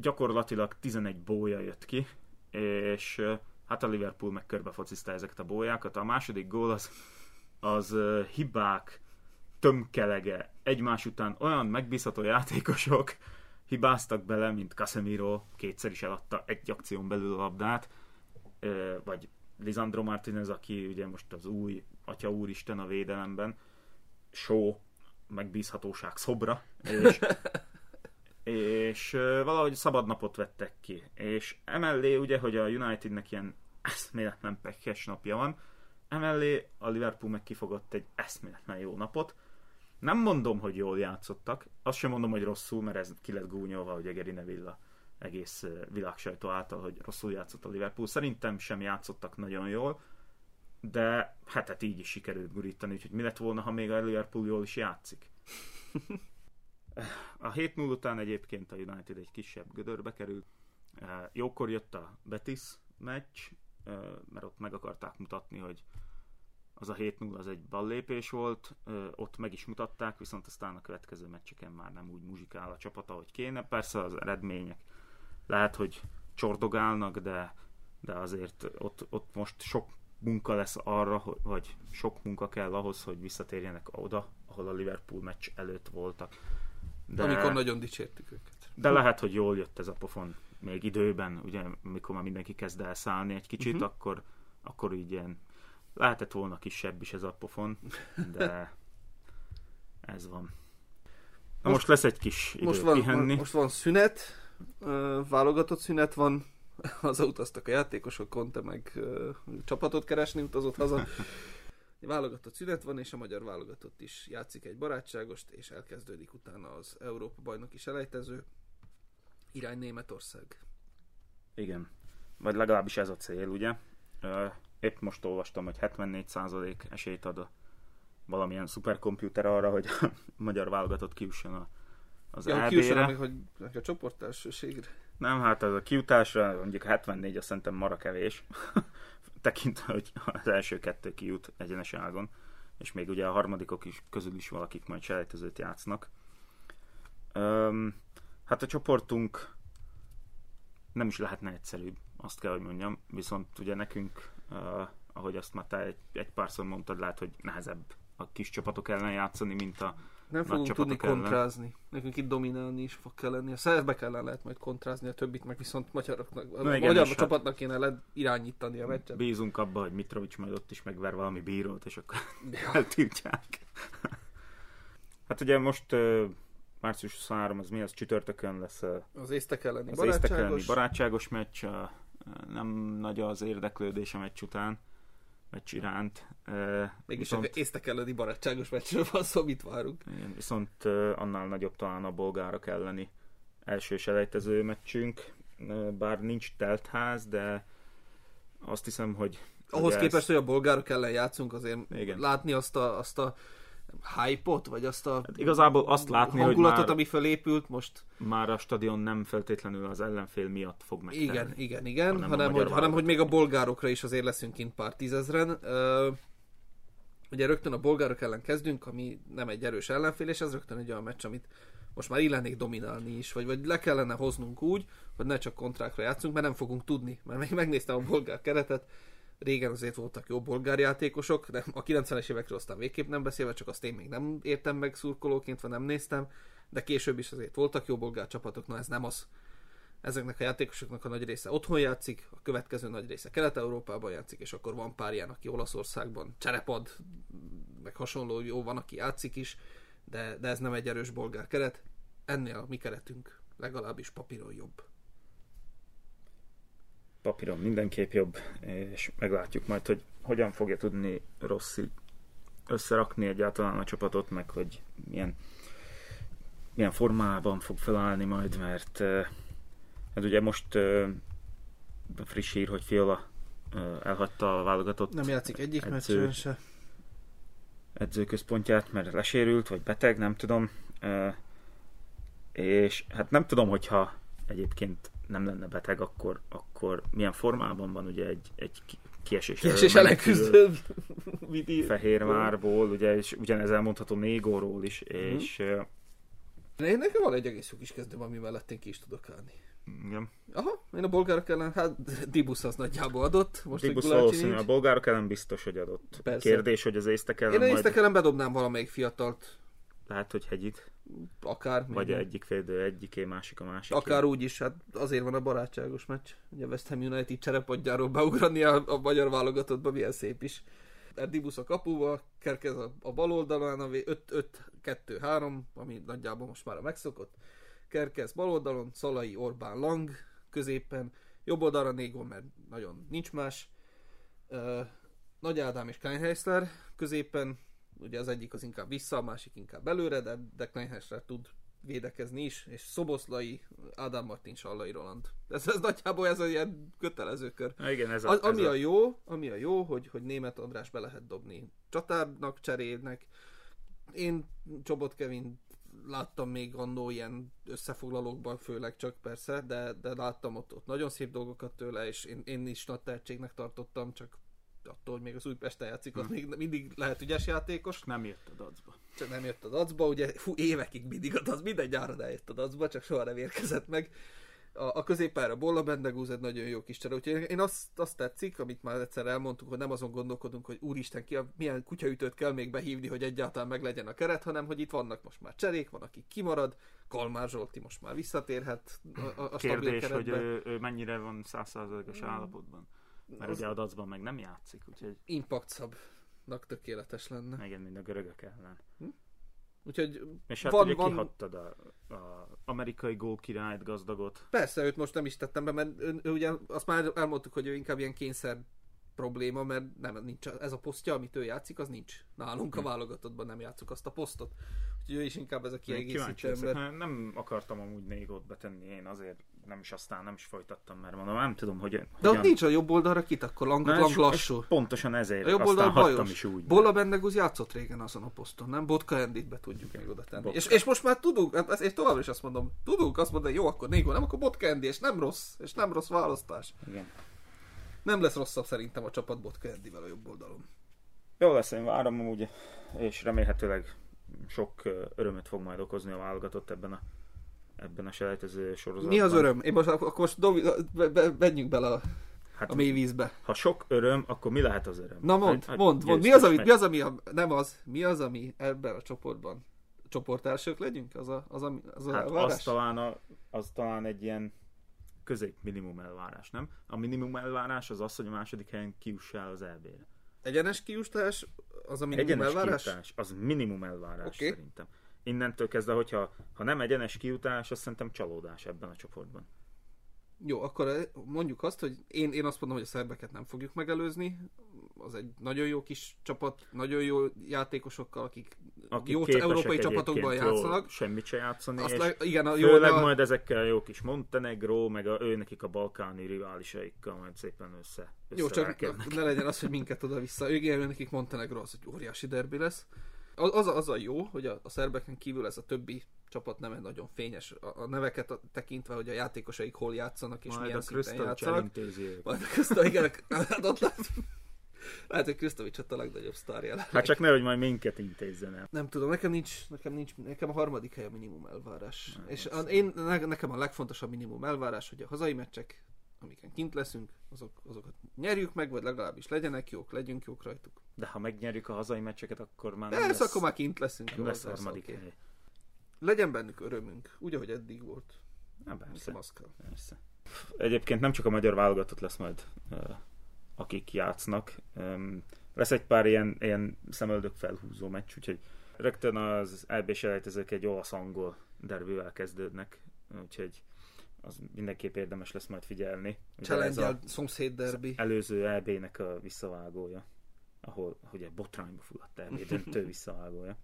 Gyakorlatilag 11 bója jött ki, és hát a Liverpool meg körbefocizta ezeket a bójákat. A második gól az, az hibák tömkelege egymás után olyan megbízható játékosok hibáztak bele, mint Casemiro kétszer is eladta egy akción belül a labdát, vagy Lisandro Martinez, aki ugye most az új atya úristen a védelemben, show, megbízhatóság szobra, és, és valahogy szabad napot vettek ki. És emellé ugye, hogy a Unitednek ilyen eszméletlen pekes napja van, emellé a Liverpool meg kifogott egy eszméletlen jó napot. Nem mondom, hogy jól játszottak, azt sem mondom, hogy rosszul, mert ez ki lett gúnyolva, ugye Geri Neville egész világsajtó által, hogy rosszul játszott a Liverpool. Szerintem sem játszottak nagyon jól, de hetet így is sikerült gurítani, úgyhogy mi lett volna, ha még a Liverpool jól is játszik. A 7-0 után egyébként a United egy kisebb gödörbe került. Jókor jött a Betis meccs, mert ott meg akarták mutatni, hogy az a 7-0 az egy ballépés volt, ott meg is mutatták, viszont aztán a következő meccseken már nem úgy muzsikál a csapat, ahogy kéne. Persze az eredmények lehet, hogy csordogálnak, de, de azért ott, ott most sok munka lesz arra, hogy- vagy sok munka kell ahhoz, hogy visszatérjenek oda, ahol a Liverpool meccs előtt voltak. De... Amikor nagyon dicsértük őket. De lehet, hogy jól jött ez a pofon még időben, ugye, amikor már mindenki kezd elszállni egy kicsit, uh-huh. akkor, akkor így ilyen lehetett volna kisebb is ez a pofon, de ez van. Na most, most lesz egy kis idő Most van, pihenni. most van szünet, válogatott szünet van, hazautaztak a játékosok, Conte meg csapatot keresni utazott haza. Válogatott szünet van, és a magyar válogatott is játszik egy barátságost, és elkezdődik utána az Európa bajnoki selejtező. Irány Németország. Igen. Vagy legalábbis ez a cél, ugye? Épp most olvastam, hogy 74% esélyt ad a valamilyen szuperkomputer arra, hogy a magyar válogatott kiusson a, az Ja, hogy EB-re. kiussanak még, hogy a csoportelsőségre. Nem, hát az a kiutásra mondjuk 74 azt szerintem mara kevés. Tekintve, hogy az első kettő kijut egyenes ágon, és még ugye a harmadikok is közül is valakik majd selejtezőt játsznak. Öm, hát a csoportunk nem is lehetne egyszerűbb, azt kell, hogy mondjam, viszont ugye nekünk, uh, ahogy azt már te egy, egy párszor mondtad, lehet, hogy nehezebb a kis csapatok ellen játszani, mint a Nem fogunk tudni ellen. kontrázni. Nekünk itt dominálni is fog kelleni. A szerbek ellen lehet majd kontrázni, a többit meg viszont magyaroknak, Na igen, magyar hát- csapatnak kéne le irányítani a meccset. Bízunk abba, hogy Mitrovic majd ott is megver valami bírót, és akkor Ja. eltiltják. hát ugye most uh, március 23, az mi az csütörtökön lesz uh, Az észtek elleni az észtek elleni barátságos. barátságos meccs, uh, nem nagy az érdeklődés a meccs után, meccs iránt. Mégis viszont, észtek elleni barátságos meccsről van szó, mit várunk. Igen, viszont annál nagyobb talán a bolgárok elleni első selejtező meccsünk, bár nincs teltház, de azt hiszem, hogy ahhoz képest, ezt... hogy a bolgárok ellen játszunk, azért Igen. látni azt a, azt a hype-ot, vagy azt a hát igazából azt látni, hangulatot, hogy már, ami felépült most. Már a stadion nem feltétlenül az ellenfél miatt fog megtenni. Igen, igen, igen, hanem, hanem, hogy, hanem hogy még a bolgárokra is azért leszünk kint pár tízezren. Uh, ugye rögtön a bolgárok ellen kezdünk, ami nem egy erős ellenfél, és ez rögtön egy olyan meccs, amit most már illenék dominálni is, vagy, vagy le kellene hoznunk úgy, hogy ne csak kontrákra játszunk, mert nem fogunk tudni. Mert még megnéztem a bolgár keretet, régen azért voltak jó bolgár játékosok, de a 90-es évekről aztán végképp nem beszélve, csak azt én még nem értem meg szurkolóként, vagy nem néztem, de később is azért voltak jó bolgár csapatok, na ez nem az. Ezeknek a játékosoknak a nagy része otthon játszik, a következő nagy része Kelet-Európában játszik, és akkor van pár ilyen, aki Olaszországban cserepad, meg hasonló jó van, aki játszik is, de, de ez nem egy erős bolgár keret. Ennél a mi keretünk legalábbis papíron jobb papíron mindenképp jobb, és meglátjuk majd, hogy hogyan fogja tudni Rossi összerakni egyáltalán a csapatot, meg hogy milyen, milyen formában fog felállni majd, mert ez ugye most friss hír, hogy Fiola elhagyta a válogatott Nem játszik egyik edző, se. edzőközpontját, mert lesérült, vagy beteg, nem tudom. És hát nem tudom, hogyha egyébként nem lenne beteg, akkor, akkor milyen formában van ugye egy, egy kiesés, kiesés ellen Fehérvárból, ugye, és ugyanez elmondható Négóról is, mm-hmm. és... Én nekem van egy egész jó kis kezdőm, ami mellett én ki is tudok állni. Igen. Aha, én a bolgárok ellen, hát Dibusz az nagyjából adott. Most Dibusz valószínű, a bolgárok ellen biztos, hogy adott. Persze. Kérdés, hogy az észtek ellen Én az észtek ellen bedobnám valamelyik fiatalt. Lehet, hogy hegyit. Akár. Vagy minden. egyik félidő egyiké, másik a másik. Akár úgy is, hát azért van a barátságos meccs. Ugye a West Ham United cserepadjáról beugrani a, a magyar válogatottba, milyen szép is. Erdibusz a kapuba, Kerkez a, a bal oldalon, a 5-2-3, ami nagyjából most már a megszokott. Kerkez bal oldalon, Szalai, Orbán, Lang középen, jobb oldalra Négon, mert nagyon nincs más. Uh, Nagy Ádám és Kleinheisler középen, ugye az egyik az inkább vissza, a másik inkább előre, de, de Kleinhesler tud védekezni is, és Szoboszlai, Ádám Martin, Sallai Roland. Ez, ez nagyjából ez a ilyen kötelező kör. Na igen, ez a, a, ami, ez a... a jó, ami a jó, hogy, hogy német András be lehet dobni csatárnak, cserélnek. Én Csobot Kevin láttam még annó ilyen összefoglalókban, főleg csak persze, de, de láttam ott, ott nagyon szép dolgokat tőle, és én, én is nagy tehetségnek tartottam, csak attól, hogy még az Újpesten játszik, az hm. még mindig lehet ügyes játékos. Nem jött a dacba. Csak nem jött a dacba, ugye fú, évekig mindig a dac, minden nyáron eljött a dacba, csak soha nem érkezett meg. A, a középpára Bolla Bendegúz egy nagyon jó kis csere, úgyhogy én azt, azt tetszik, amit már egyszer elmondtuk, hogy nem azon gondolkodunk, hogy úristen, ki a, milyen kutyaütőt kell még behívni, hogy egyáltalán meg legyen a keret, hanem hogy itt vannak most már cserék, van, aki kimarad, Kalmár Zsolti most már visszatérhet a, a Kérdés, hogy ő, ő mennyire van százszázalékos állapotban. Mert az ugye a dacban meg nem játszik, úgyhogy... Impact szabnak tökéletes lenne. Igen, mint a görögök ellen. Hm? Úgyhogy És hát van, ugye van... kihattad a, a amerikai gól királyt, gazdagot. Persze, őt most nem is tettem be, mert ő, ő ugye azt már elmondtuk, hogy ő inkább ilyen kényszer probléma, mert nem, nincs, ez a posztja, amit ő játszik, az nincs. Nálunk a hm. válogatottban nem játszuk azt a posztot. Úgyhogy ő is inkább ez a kiegészítő ember. Nem akartam amúgy négót betenni én, azért nem is aztán nem is folytattam, mert mondom, nem tudom, hogy... De ott nincs a jobb oldalra kit, akkor lang, Na, lang lassú. Pontosan ezért, a jobb oldal bajos. is úgy. Bola Bendeguz játszott régen azon a poszton, nem? Botka Endit be tudjuk még oda tenni. És, és, most már tudunk, hát és továbbra is azt mondom, tudunk azt mondani, jó, akkor Négo, nem, akkor Botka Endi, és nem rossz, és nem rossz választás. Igen. Nem lesz rosszabb szerintem a csapat Botka Endivel a jobb oldalon. Jó lesz, én várom amúgy, és remélhetőleg sok örömöt fog majd okozni a válogatott ebben a ebben a selejtező sorozatban. Mi az öröm? Én most, akkor most dobi, be, be, menjünk bele a, hát, a mély vízbe. Ha sok öröm, akkor mi lehet az öröm? Na mond, hát, mond, mond. Mi az, ami, mi az, ami a, nem az, mi az, ami ebben a csoportban csoportársak legyünk? Az a, az a, az a hát elvárás? az talán, a, az talán egy ilyen közép minimum elvárás, nem? A minimum elvárás az az, hogy a második helyen kiussál az EB-re. Egyenes kiustás az a minimum Egyenes elvárás? Kiutás, az minimum elvárás okay. szerintem innentől kezdve, hogyha ha nem egyenes kiutás, azt szerintem csalódás ebben a csoportban. Jó, akkor mondjuk azt, hogy én, én azt mondom, hogy a szerbeket nem fogjuk megelőzni, az egy nagyon jó kis csapat, nagyon jó játékosokkal, akik, Akik jó európai csapatokban játszanak. Jól semmit se játszani, Azt le, igen, a, jó, főleg a, majd ezekkel jó kis Montenegro, meg a, ő nekik a balkáni riválisaikkal majd szépen össze, Jó, csak ne legyen az, hogy minket oda-vissza. Igen, nekik Montenegro az egy óriási derbi lesz. Az, az, a, jó, hogy a, a szerbeken kívül ez a többi csapat nem egy nagyon fényes. A, a neveket a- tekintve, hogy a játékosaik hol játszanak és Majd milyen a szinten játszanak. Majd a Krisztovics, igen, hát ott lehet, lehet, hogy Krisztovics a legnagyobb sztár jelenleg. Hát csak nehogy majd minket intézzen el. Nem tudom, nekem nincs, nekem nincs, nekem a harmadik hely a minimum elvárás. Nem, és az a, én, ne, nekem a legfontosabb minimum elvárás, hogy a hazai meccsek, amiken kint leszünk, azok, azokat nyerjük meg, vagy legalábbis legyenek jók, legyünk jók rajtuk. De ha megnyerjük a hazai meccseket, akkor már nem Persze, lesz, akkor már kint leszünk. nem jó, lesz harmadik hely. Legyen bennük örömünk, úgy, ahogy eddig volt. Na, persze. Persze. Egyébként nem csak a magyar válogatott lesz majd, akik játsznak. Lesz egy pár ilyen, ilyen szemöldök felhúzó meccs, úgyhogy rögtön az EB selejtezők egy olasz-angol derbivel kezdődnek, úgyhogy az mindenképp érdemes lesz majd figyelni. Challenge szomszéd derbi. előző EB-nek a visszavágója, ahol ugye botrányba fulladt EB döntő visszavágója.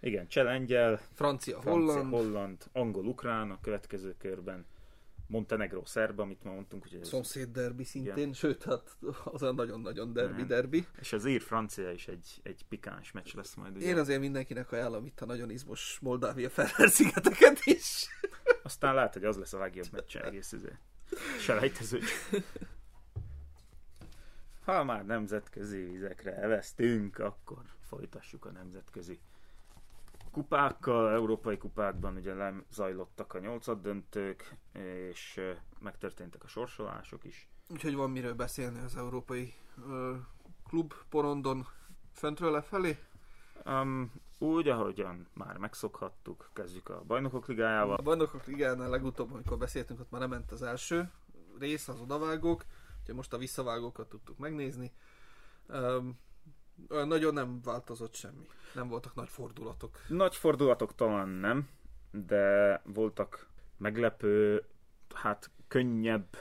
Igen, challenge Francia, Francia, holland, holland, angol, ukrán a következő körben, Montenegro, szerb, amit ma mondtunk, ugye szomszéd derbi szintén, sőt, hát az a nagyon-nagyon derbi Nem. derbi. és az ír-francia is egy, egy pikáns meccs lesz majd. Ugye. Én azért mindenkinek ajánlom itt a nagyon izmos Moldávia Ferrer szigeteket is. Aztán lehet, hogy az lesz a legjobb meccs egész izé. Selejtező. Ha már nemzetközi vizekre elvesztünk, akkor folytassuk a nemzetközi kupákkal. Európai kupákban ugye lezajlottak a nyolcad döntők, és megtörténtek a sorsolások is. Úgyhogy van miről beszélni az európai ö, klub porondon föntről lefelé. Um, úgy, ahogyan már megszokhattuk, kezdjük a Bajnokok Ligájával. A bajnokok ligánál legutóbb, amikor beszéltünk, ott már nem ment az első rész, az odavágók, úgyhogy most a visszavágókat tudtuk megnézni. Um, nagyon nem változott semmi. Nem voltak nagy fordulatok. Nagy fordulatok talán nem, de voltak meglepő, hát könnyebb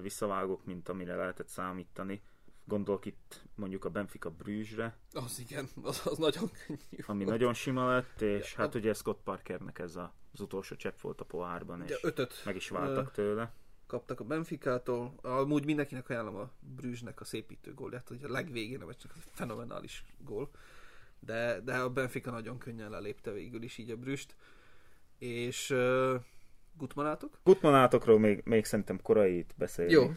visszavágók, mint amire lehetett számítani. Gondolok itt mondjuk a Benfica Brüsszre, Az igen, az, az nagyon könnyű. ami volt. nagyon sima lett, és Ja, hát ugye Scott Parkernek ez a, az utolsó csepp volt a pohárban, és ötöt meg is váltak tőle. kaptak a Benficától. Amúgy mindenkinek ajánlom a Brüssznek a szépítő gólját, hogy a legvégén, vagy csak egy fenomenális gól. De, de a Benfica nagyon könnyen lelépte végül is így a Brüsst. És uh, Gutmanátok? Gutmanátokról még, még szerintem korai itt beszélni. Jó.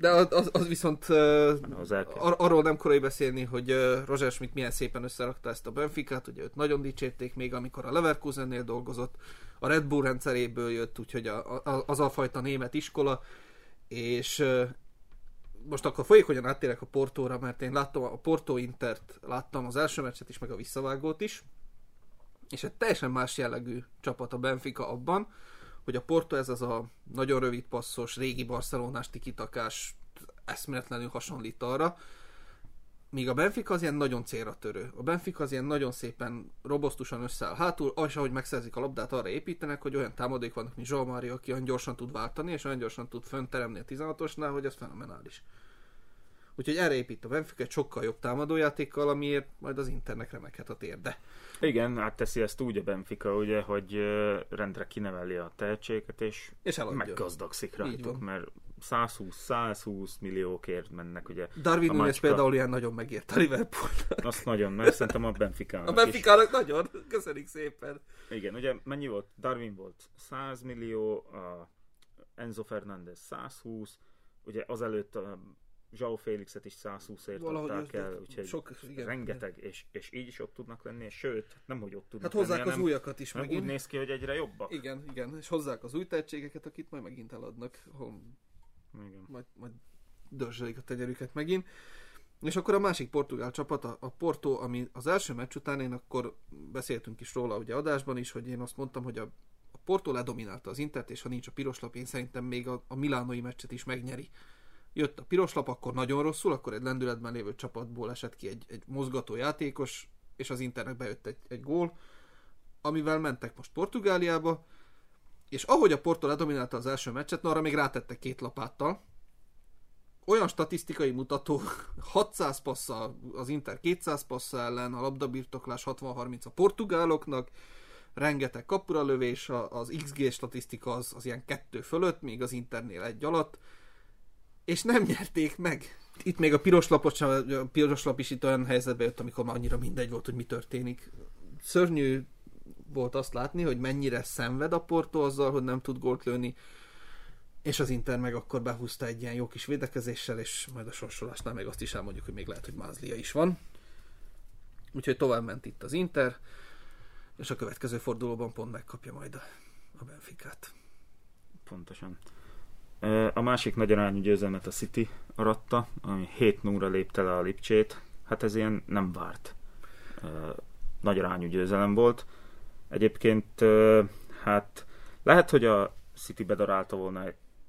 De az, az, viszont Az ar- arról nem korai beszélni, hogy Roger Schmidt milyen szépen összerakta ezt a Benficát, ugye őt nagyon dicsérték még, amikor a Leverkusennél dolgozott, a Red Bull rendszeréből jött, úgyhogy a, a, az a fajta német iskola, és most akkor folyékonyan áttérek a Portóra, mert én láttam a Porto Intert, láttam az első meccset is, meg a visszavágót is, és egy teljesen más jellegű csapat a Benfica abban, hogy a Porto ez az a nagyon rövid passzos, régi barcelonás tikitakás, eszméletlenül hasonlít arra, míg a Benfica az ilyen nagyon célra törő. A Benfica az ilyen nagyon szépen robosztusan összeáll hátul, és ahogy megszerzik a labdát, arra építenek, hogy olyan támadók vannak, mint Mário, aki olyan gyorsan tud váltani, és olyan gyorsan tud fönteremni a 16-osnál, hogy ez fenomenális. Úgyhogy erre épít a Benfica egy sokkal jobb támadójátékkal, amiért majd az Internek remekhet a térde. Igen, hát teszi ezt úgy a Benfica, ugye, hogy rendre kineveli a tehetséget, és És eladja. meggazdagszik rajtuk, mert 120-120 milliókért mennek, ugye. Darwin A Nunes macska. például ilyen nagyon megért a Liverpool. Azt nagyon, mert szerintem a benfica A Benficának nagyon. Köszönjük szépen. Igen, ugye mennyi volt? Darwin volt 100 millió, a Enzo Fernández 120, ugye azelőtt a João Félixet is 120-ért Valahogy adták el, úgyhogy sok- igen. rengeteg, és, és így is ott tudnak lenni, és sőt, nem hogy ott tudnak Hát hozzák lenni, az hanem, újakat is hanem úgy megint. néz ki, hogy egyre jobbak. Igen, igen, és hozzák az új tehetségeket, akit majd megint eladnak, ahol Igen. majd, majd dörzsölik a tenyerüket megint. És akkor a másik portugál csapat, a, a Porto, ami az első meccs után, én akkor beszéltünk is róla ugye adásban is, hogy én azt mondtam, hogy a, a Porto ledominálta az Intert, és ha nincs a piros lap, én szerintem még a, a milánói meccset is megnyeri. Jött a piros lap, akkor nagyon rosszul, akkor egy lendületben lévő csapatból esett ki egy, egy mozgató játékos, és az Internek bejött egy, egy gól, amivel mentek most Portugáliába, és ahogy a Porto ledominálta az első meccset, na arra még rátettek két lapáttal, olyan statisztikai mutató, 600 passza az Inter 200 passza ellen, a labdabirtoklás 60-30 a portugáloknak, rengeteg kapura lövés, az XG statisztika az, az ilyen kettő fölött, még az Internél egy alatt, és nem nyerték meg. Itt még a piros, lapot, a piros lap is itt olyan helyzetbe jött, amikor már annyira mindegy volt, hogy mi történik. Szörnyű volt azt látni, hogy mennyire szenved a Porto azzal, hogy nem tud gólt lőni, és az Inter meg akkor behúzta egy ilyen jó kis védekezéssel, és majd a sorsolásnál meg azt is elmondjuk, hogy még lehet, hogy Mázlia is van. Úgyhogy tovább ment itt az Inter, és a következő fordulóban pont megkapja majd a, a Benficát. Pontosan. A másik nagy arányú győzelmet a City aratta, ami 7 0 lépte le a Lipcsét. Hát ez ilyen nem várt. Nagy arányú győzelem volt. Egyébként hát lehet, hogy a City bedarálta volna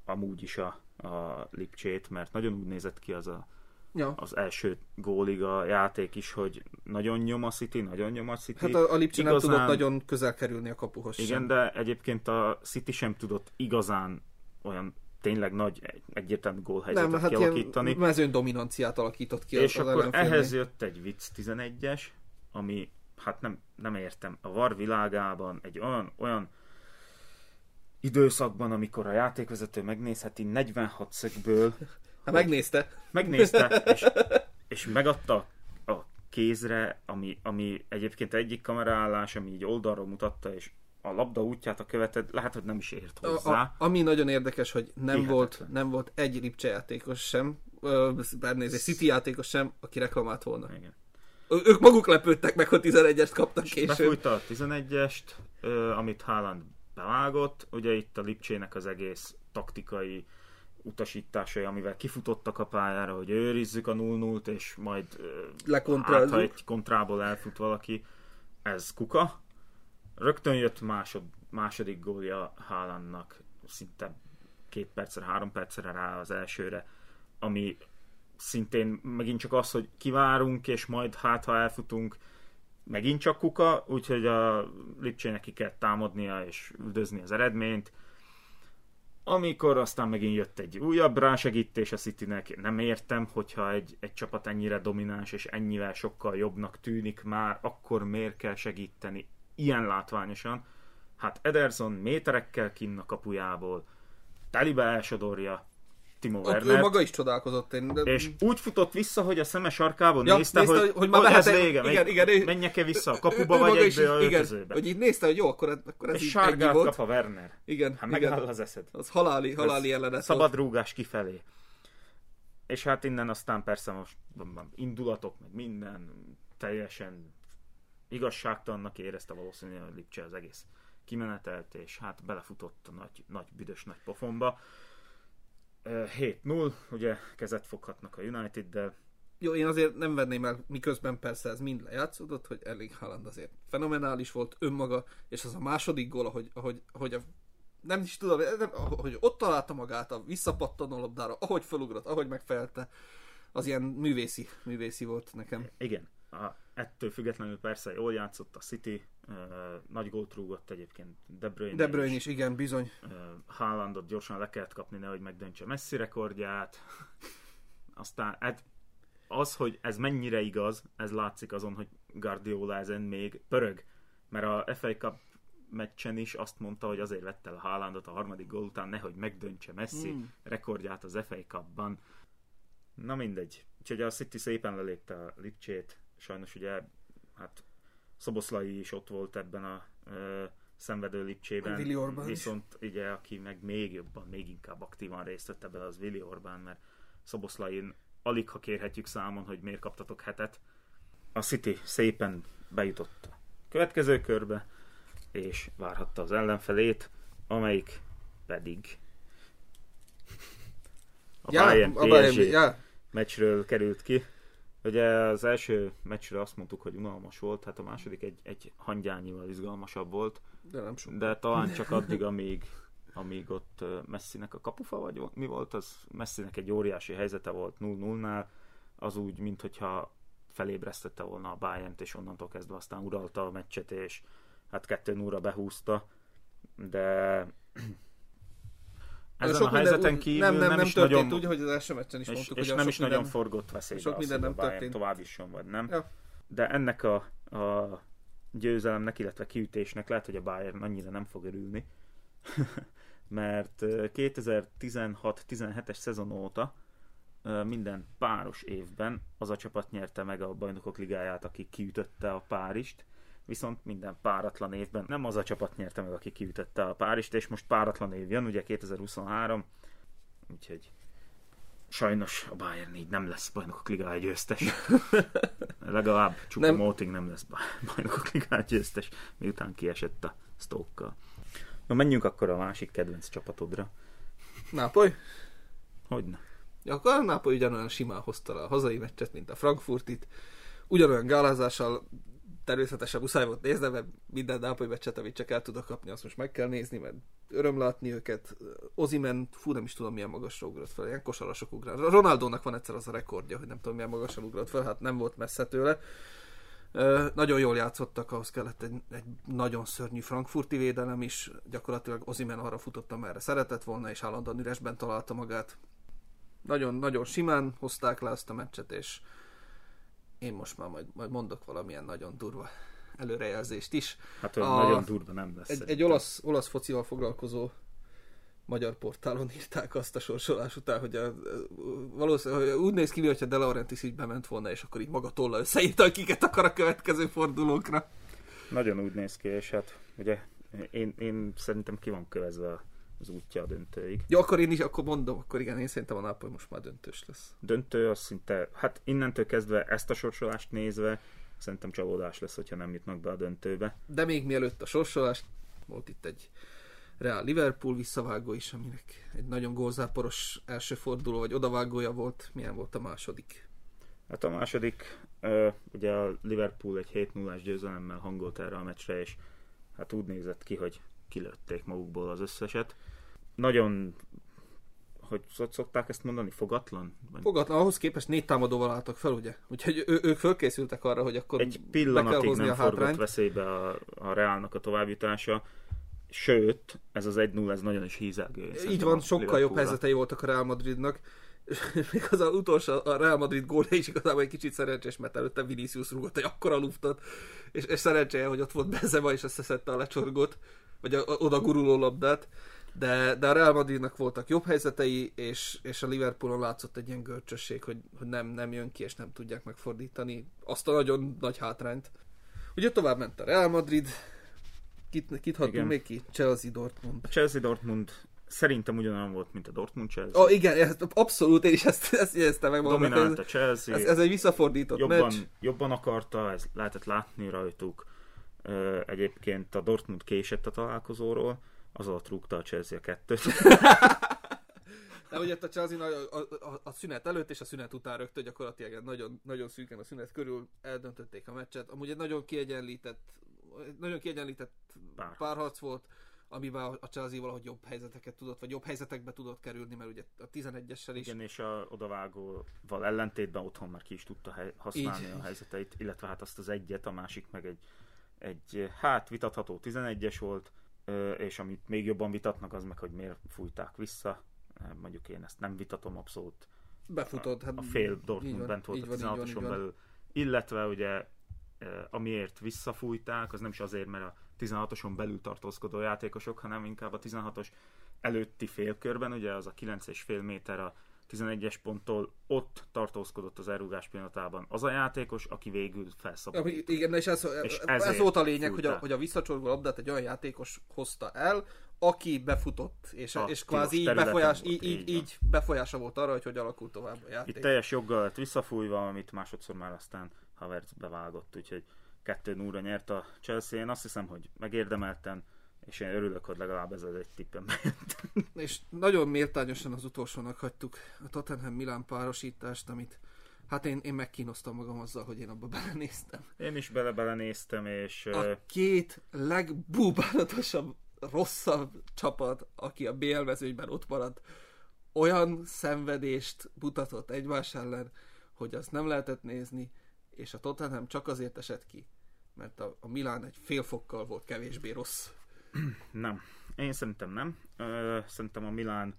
amúgy is a, a Lipcsét, mert nagyon úgy nézett ki az a, ja. az első gólig a játék is, hogy nagyon nyom a City, nagyon nyom a City. Hát a, a Lipcsé igazán... nem tudott nagyon közel kerülni a kapuhoz Igen, sem. de egyébként a City sem tudott igazán olyan tényleg nagy, egyértelmű gólhelyzetet nem, hát kialakítani. mezőn dominanciát alakított ki. És az akkor ehhez jött egy vicc 11-es, ami, hát nem, nem értem, a VAR világában egy olyan, olyan időszakban, amikor a játékvezető megnézheti 46 szögből. Hát megnézte. Megnézte, és, és megadta a kézre, ami, ami egyébként egyik kameraállás, ami így oldalról mutatta, és a labda útját a követed, lehet, hogy nem is ért hozzá. A, ami nagyon érdekes, hogy nem volt, nem volt egy Lipcse játékos sem, bár egy City játékos sem, aki reklamált volna. Igen. Ők maguk lepődtek meg, hogy 11-est kaptak később. Befújta a 11-est, amit Haaland bevágott. Ugye itt a Lipcsének az egész taktikai utasításai, amivel kifutottak a pályára, hogy őrizzük a 0-0-t, és majd hát, ha egy kontrából elfut valaki, ez kuka. Rögtön jött másod, második gólja Haalandnak, szinte két percre, három percre rá az elsőre, ami szintén megint csak az, hogy kivárunk, és majd hát, ha elfutunk, megint csak kuka, úgyhogy a Lipcsének ki kell támadnia és üldözni az eredményt. Amikor aztán megint jött egy újabb rásegítés a Citynek, nem értem, hogyha egy, egy csapat ennyire domináns és ennyivel sokkal jobbnak tűnik már, akkor miért kell segíteni ilyen látványosan? Hát Ederson méterekkel kinn a kapujából, telibe elsodorja, Timo Werner. Ő maga is csodálkozott. Én, de... És úgy futott vissza, hogy a szeme sarkában ja, nézte, nézte, hogy, hogy már hogy ez vége, igen, igen, menjek-e vissza a kapuba, ő, vagy egyből a igen. Hogy így nézte, hogy jó, akkor, akkor ez és így sárgát volt. kap a Werner. Igen. Hát megáll az eszed. Az haláli, haláli jelenet Szabad rúgás kifelé. És hát innen aztán persze most indulatok, meg minden teljesen igazságtalannak érezte valószínűleg a Lipcse az egész kimenetelt, és hát belefutott a nagy, nagy büdös nagy pofonba. 7-0, ugye kezet foghatnak a United, de jó, én azért nem venném el, miközben persze ez mind lejátszódott, hogy Erling Haaland azért fenomenális volt önmaga, és az a második gól, ahogy, ahogy, ahogy a, nem is tudom, nem, hogy ott találta magát a visszapattanó labdára, ahogy felugrott, ahogy megfelte, az ilyen művészi, művészi volt nekem. Igen, a, ettől függetlenül persze jól játszott a City, uh, nagy gólt rúgott egyébként De Bruyne, De Bruyne is, is, igen, bizony. Uh, Haalandot gyorsan le kellett kapni, nehogy megdöntse Messi rekordját. Aztán hát az, hogy ez mennyire igaz, ez látszik azon, hogy Guardiola ezen még pörög. Mert a FA Cup meccsen is azt mondta, hogy azért vette el a Haalandot a harmadik gól után, nehogy megdöntse Messi mm. rekordját az FA Cup-ban. Na mindegy. Úgyhogy a City szépen lelépte a Lipcsét, sajnos ugye hát Szoboszlai is ott volt ebben a ö, szenvedő Lipcsében. Willi Orbán Viszont is. ugye, aki meg még jobban, még inkább aktívan részt vett ebben, az Willi Orbán, mert Szoboszlain alig ha kérhetjük számon, hogy miért kaptatok hetet. A City szépen bejutott a következő körbe, és várhatta az ellenfelét, amelyik pedig a ja, Bayern PSG a Bayern, ja. meccsről került ki. Ugye az első meccsre azt mondtuk, hogy unalmas volt, hát a második egy, egy hangyányival izgalmasabb volt. De nem sok. De talán csak addig, amíg, amíg ott Messinek a kapufa, vagy mi volt az? Messinek egy óriási helyzete volt 0-0-nál, az úgy, mintha felébresztette volna a bayern és onnantól kezdve aztán uralta a meccset, és hát 2 0 behúzta, de Ezen sok a helyzeten kívül nem, nem, nem, is történt nagyon, úgy, hogy az első meccsen is és, mondtuk, és hogy nem is nagyon minden- forgott veszélybe sok az, minden nem történt. tovább jusson, vagy nem. Ja. De ennek a, a győzelemnek, illetve kiütésnek lehet, hogy a Bayern annyira nem fog örülni, mert ö, 2016-17-es szezon óta minden páros évben az a csapat nyerte meg a bajnokok ligáját, aki kiütötte a Párist, viszont minden páratlan évben nem az a csapat nyerte meg, aki kiütötte a Párist, és most páratlan év jön, ugye 2023, úgyhogy sajnos a Bayern így nem lesz bajnokok ligája győztes. Legalább Csupa Nem. Moting nem lesz baj- bajnokok ligája győztes, miután kiesett a stoke Na menjünk akkor a másik kedvenc csapatodra. Nápoly? Hogyne? Ja, akkor a Nápoly ugyanolyan simán hozta a hazai meccset, mint a Frankfurtit. Ugyanolyan gálázással természetesen muszáj volt nézni, mert minden Nápoly meccset, amit csak el tudok kapni, azt most meg kell nézni, mert öröm látni őket. Ozimen, fú, nem is tudom milyen magasra ugrott fel, ilyen kosarasok ugrál. Ronaldónak van egyszer az a rekordja, hogy nem tudom milyen magasan ugrott fel, hát nem volt messze tőle. Nagyon jól játszottak, ahhoz kellett egy, egy nagyon szörnyű frankfurti védelem is. Gyakorlatilag Ozimen arra futott, amerre szeretett volna, és állandóan üresben találta magát. Nagyon-nagyon simán hozták le ezt a meccset, és én most már majd, majd mondok valamilyen nagyon durva előrejelzést is. Hát olyan A- nagyon durva nem lesz. Egy, egy olasz, olasz focival foglalkozó magyar portálon írták azt a sorsolás után, hogy a, valószínűleg úgy néz ki, hogyha De Laurentiis így bement volna, és akkor így maga tolla összeírta, hogy kiket akar a következő fordulókra. Nagyon úgy néz ki, és hát ugye én, én szerintem ki van kövezve az útja a döntőig. Jó, akkor én is, akkor mondom, akkor igen, én szerintem a Nápoly most már döntős lesz. Döntő az szinte, hát innentől kezdve ezt a sorsolást nézve, szerintem csalódás lesz, hogyha nem jutnak be a döntőbe. De még mielőtt a sorsolás, volt itt egy Real Liverpool visszavágó is, aminek egy nagyon gólzáporos első forduló, vagy odavágója volt. Milyen volt a második? Hát a második, ugye a Liverpool egy 7 0 győzelemmel hangolt erre a meccsre, és hát úgy nézett ki, hogy kilőtték magukból az összeset. Nagyon, hogy szok- szokták ezt mondani, fogatlan? Vagy Fogatlan, ahhoz képest négy támadóval álltak fel, ugye? Úgyhogy ő, ők fölkészültek arra, hogy akkor egy pillanatig hozni nem a forgott veszélybe a, a Reálnak a továbbjutása, sőt, ez az 1-0, ez nagyon is hízelgő. Így van, sokkal jobb helyzetei voltak a Real Madridnak. Még az a utolsó, a Real Madrid gólja is igazából egy kicsit szerencsés, mert előtte Vinicius rúgott egy akkora luftot, és, és szerencséje, hogy ott volt Benzema, és összeszedte a lecsorgót, vagy a, a, oda guruló labdát. De, de a Real Madridnak voltak jobb helyzetei, és, és a Liverpoolon látszott egy ilyen görcsösség, hogy, hogy nem, nem jön ki, és nem tudják megfordítani azt a nagyon nagy hátrányt. Ugye tovább ment a Real Madrid, kit, kit hagytunk Igen. még ki? Chelsea Dortmund. A Chelsea Dortmund szerintem ugyanolyan volt, mint a Dortmund Chelsea. Ó, oh, igen, ezt, abszolút, én is ezt, ezt jegyeztem meg magamnak. Dominált a Ez, Chelsea, ez, ez egy visszafordított jobban, meccs. jobban akarta, ez lehetett látni rajtuk. Egyébként a Dortmund késett a találkozóról, az alatt rúgta a Chelsea a kettőt. De ugye a Chelsea a, a, a, szünet előtt és a szünet után rögtön gyakorlatilag nagyon, nagyon szűken a szünet körül eldöntötték a meccset. Amúgy egy nagyon kiegyenlített, nagyon kiegyenlített Párharc. párharc volt, amiben a Chelsea valahogy jobb helyzeteket tudott, vagy jobb helyzetekbe tudott kerülni, mert ugye a 11-essel is. Igen, és a odavágóval ellentétben otthon már ki is tudta hely, használni Így. a helyzeteit, illetve hát azt az egyet, a másik meg egy, egy hát vitatható 11-es volt, és amit még jobban vitatnak, az meg, hogy miért fújták vissza. Mondjuk én ezt nem vitatom abszolút. Befutod. Hát A fél Dortmund van, bent volt a van, így van, 16-oson így van. belül. Illetve ugye amiért visszafújták, az nem is azért, mert a 16-oson belül tartózkodó játékosok, hanem inkább a 16-os előtti félkörben, ugye az a 9,5 méter a 11-es ponttól ott tartózkodott az elrúgás pillanatában az a játékos, aki végül Ja, felszabadult. Igen, és ez, És ez volt a lényeg, hogy a, hogy a visszacsorgó labdát egy olyan játékos hozta el, aki befutott, és, A és kvázi így, befolyás, volt, így, így, így befolyása volt arra, hogy hogy alakult tovább a játék. Itt teljes joggal lett visszafújva, amit másodszor már aztán Havertz bevágott, úgyhogy 2 0 nyert a Chelsea. Én azt hiszem, hogy megérdemelten, és én örülök, hogy legalább ez az egy tippem bejött. És nagyon méltányosan az utolsónak hagytuk a Tottenham Milán párosítást, amit hát én, én megkínoztam magam azzal, hogy én abba belenéztem. Én is bele-bele néztem, és A két legbúbálatosabb, rosszabb csapat, aki a BL mezőnyben ott maradt, olyan szenvedést mutatott egymás ellen, hogy azt nem lehetett nézni, és a Tottenham csak azért esett ki, mert a, a Milán egy fél fokkal volt kevésbé rossz. nem. Én szerintem nem. Szerintem a Milán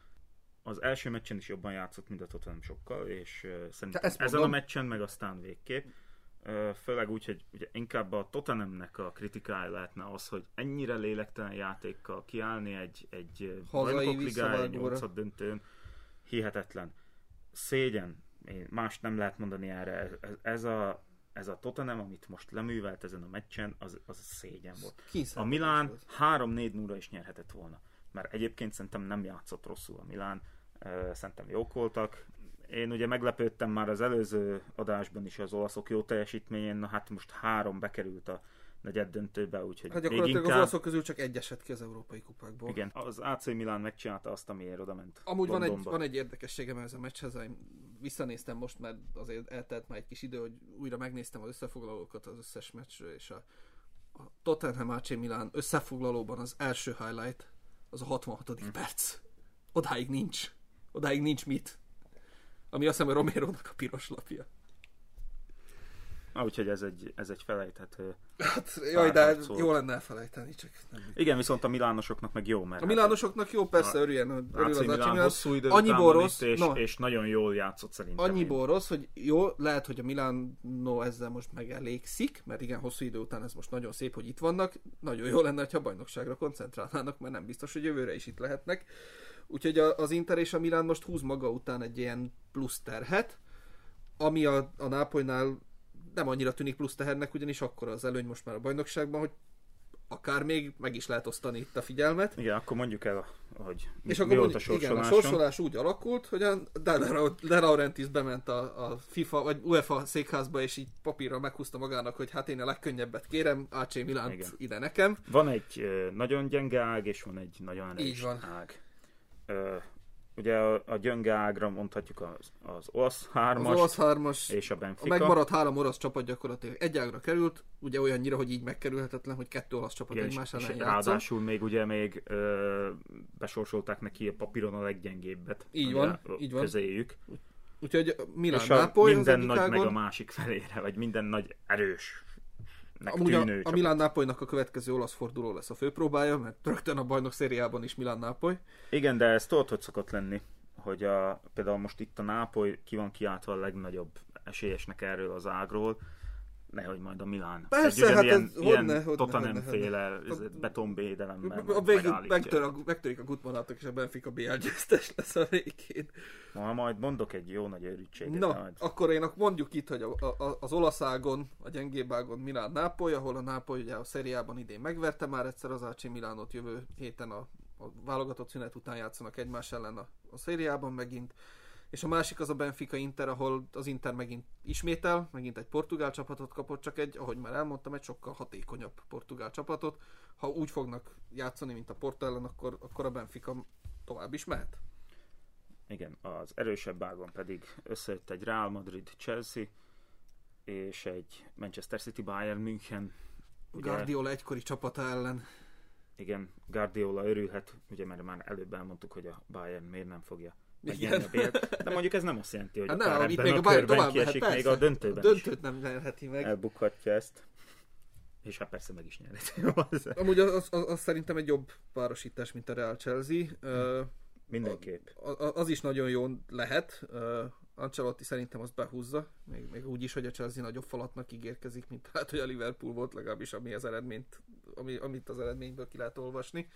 az első meccsen is jobban játszott, mint a Tottenham sokkal, és szerintem ezen a meccsen meg aztán végképp. Főleg úgy, hogy ugye inkább a Tottenhamnek a kritikája lehetne az, hogy ennyire lélektelen játékkal kiállni egy, egy bajnokok ligája, egy visszavágóra. nyolcad döntőn, hihetetlen. Szégyen, én mást nem lehet mondani erre. Ez, ez a ez a Tottenham, amit most leművelt ezen a meccsen, az, az szégyen volt. A Milán volt. 3-4 0 is nyerhetett volna. Mert egyébként szerintem nem játszott rosszul a Milán. Szerintem jók voltak. Én ugye meglepődtem már az előző adásban is az olaszok jó teljesítményén, na hát most három bekerült a negyed döntőbe, úgyhogy Hát még gyakorlatilag az inkább... olaszok közül csak egy esett ki az európai kupákból. Igen, az AC Milán megcsinálta azt, amiért oda ment. Amúgy van egy, van egy érdekességem ez a meccshez, visszanéztem most, mert azért eltelt már egy kis idő, hogy újra megnéztem az összefoglalókat az összes meccsről, és a, a Tottenham AC Milan összefoglalóban az első highlight az a 66. Hm. perc. Odáig nincs. Odáig nincs mit. Ami azt hiszem, hogy Romero-nak a piros lapja. Ah, úgyhogy ez egy, ez egy felejthető. Hát, jaj, de Párharcol. jó lenne elfelejteni, csak nem. Igen, viszont a milánosoknak meg jó, mert A milánosoknak jó, persze, A- örüljen, örül AC az Milán Milan. hosszú idő Annyiból rossz, és, na. és nagyon jól játszott szerintem. Annyiból rossz, hogy jó, lehet, hogy a Milano ezzel most megelégszik, mert igen, hosszú idő után ez most nagyon szép, hogy itt vannak. Nagyon jó lenne, ha bajnokságra koncentrálnának, mert nem biztos, hogy jövőre is itt lehetnek. Úgyhogy az Inter és a Milán most húz maga után egy ilyen plusz terhet, ami a, a Nápolynál nem annyira tűnik plusz tehernek, ugyanis akkor az előny most már a bajnokságban, hogy akár még meg is lehet osztani itt a figyelmet. Igen, akkor mondjuk el, hogy mi, És mi akkor volt a igen, a sorsolás úgy alakult, hogy a De, Laurent- De Laurentiis bement a, a FIFA vagy UEFA székházba, és így papírra meghúzta magának, hogy hát én a legkönnyebbet kérem, AC Milánt Igen. ide nekem. Van egy nagyon gyenge ág, és van egy nagyon erős Így van. ág. Ö, ugye a, a gyenge ágra mondhatjuk az, az olasz Az hármas olasz hármas, és a a Benfica. megmaradt három orosz csapat gyakorlatilag egy ágra került, ugye olyannyira, hogy így megkerülhetetlen, hogy kettő olasz csapat Igen, egymás ellen ráadásul még ugye még ö, besorsolták neki a papíron a leggyengébbet. Így van, így van. Közéjük. Úgyhogy Milán és a Nápoly az minden nagy meg a ágon. másik felére, vagy minden nagy erős Amúgy a, a. Milán Nápolynak a következő olasz forduló lesz a főpróbája, mert rögtön a bajnok szériában is Milán Nápoly. Igen, de ez tudod, hogy szokott lenni, hogy a, például most itt a Nápoly ki van kiáltva a legnagyobb esélyesnek erről az ágról, nehogy majd a Milán. Persze, Egy hát ilyen, ez- ilyen honne, honne, Tottenham honne, féle honne. betonvédelemmel A megállítja. megtör a, megtörik a Gutmanatok, és a Benfica BL győztes lesz a végén. Ma majd mondok egy jó nagy őrültséget. Na, majd. akkor én mondjuk itt, hogy a, a, az olasz ágon, a gyengébb ágon Milán Nápoly, ahol a Nápoly ugye a szeriában idén megverte már egyszer az AC Milánot jövő héten a, a válogatott szünet után játszanak egymás ellen a, a szériában megint. És a másik az a Benfica Inter, ahol az Inter megint ismétel, megint egy portugál csapatot kapott, csak egy, ahogy már elmondtam, egy sokkal hatékonyabb portugál csapatot. Ha úgy fognak játszani, mint a Porto ellen, akkor, akkor a Benfica tovább is mehet. Igen, az erősebb ágon pedig összejött egy Real Madrid Chelsea és egy Manchester City Bayern München. Ugye, Guardiola egykori csapata ellen. igen, Guardiola örülhet, ugye mert már előbb elmondtuk, hogy a Bayern miért nem fogja BL-t, de mondjuk ez nem azt jelenti, hogy Hát akár nem, itt ebben még a, a tovább kiesik, még persze. a döntőben a is döntőt nem nyerheti meg. elbukhatja ezt. És hát persze meg is nyerheti. Amúgy az, az, az, az, szerintem egy jobb párosítás, mint a Real Chelsea. Ö, Mindenképp. a- a- az is nagyon jó lehet. Ö, Ancelotti szerintem azt behúzza, még, még úgy is, hogy a Chelsea nagyobb falatnak ígérkezik, mint hát, hogy a Liverpool volt, legalábbis ami az eredményt, ami, amit az eredményből ki lehet olvasni.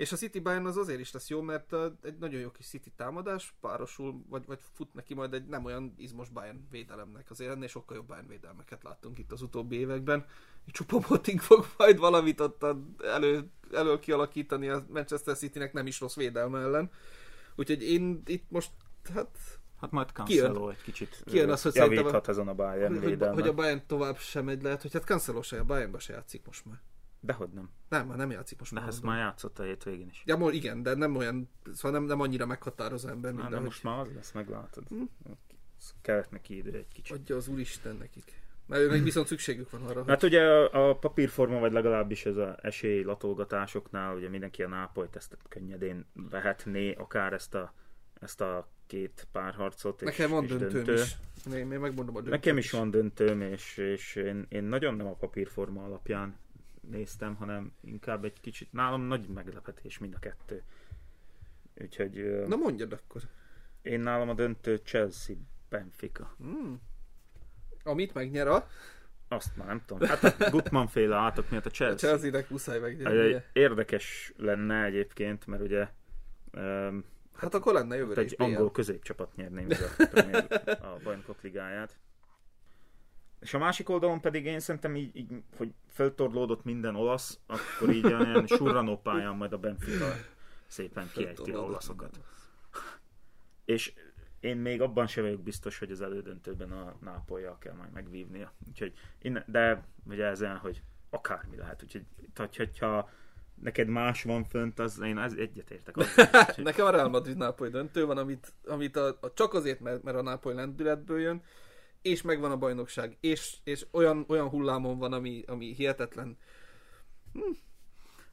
És a City Bayern az azért is lesz jó, mert egy nagyon jó kis City támadás párosul, vagy, vagy fut neki majd egy nem olyan izmos Bayern védelemnek. Azért ennél sokkal jobb Bayern védelmeket láttunk itt az utóbbi években. Csupa Moting fog majd valamit ott a- elő, elől kialakítani a Manchester Citynek nem is rossz védelme ellen. Úgyhogy én itt most, hát Hát majd. Cancelo egy kicsit Kijön az, hogy javíthat ezen a Bayern hogy, hogy a Bayern tovább sem megy lehet, hogy hát Cancelo se, a Bayernba se játszik most már. Dehogy nem. Nem, már nem játszik most De már. ezt már játszott a hétvégén is. Ja, mo- igen, de nem olyan, szóval nem, nem annyira meghatározó ember, mint ahogy most már az lesz, meglátod. Hm. Kellett neki idő egy kicsit. adja az Úristen nekik. Mert őnek viszont szükségük van arra, hogy Hát ugye a, a papírforma, vagy legalábbis ez a esély latolgatásoknál, ugye mindenki a Nápolyt ezt könnyedén vehetné, akár ezt a, ezt a két párharcot. nekem és, van és döntőm döntő. is. Még, még megmondom a döntőt Nekem is van döntőm, és, és én, én nagyon nem a papírforma alapján néztem, hanem inkább egy kicsit, nálam nagy meglepetés mind a kettő. Úgyhogy Na mondjad akkor. én nálam a döntő Chelsea Benfica. Hmm. Amit megnyer a, Azt már nem tudom. Hát a Gutmann féle átok miatt a a Chelsea. Chelsea-nek muszáj megnyernie. érdekes lenne egyébként, mert ugye um, Hát akkor lenne jövőre is egy angol középcsapat nyerné meg a, a bajnokok ligáját. És a másik oldalon pedig én szerintem így, így hogy feltorlódott minden olasz, akkor így olyan surranó pályán majd a Benfica szépen kiejti a olaszokat. És én még abban sem vagyok biztos, hogy az elődöntőben a Nápolyjal kell majd megvívnia. Úgyhogy innen, de ugye ezen, hogy akármi lehet. Úgyhogy tehát, hogyha neked más van fönt, az én ez egyetértek. Nekem a Real Madrid Nápoly döntő van, amit, amit a, a, csak azért, mert, mert a Nápoly lendületből jön, és megvan a bajnokság, és, és olyan, olyan hullámon van, ami, ami hihetetlen.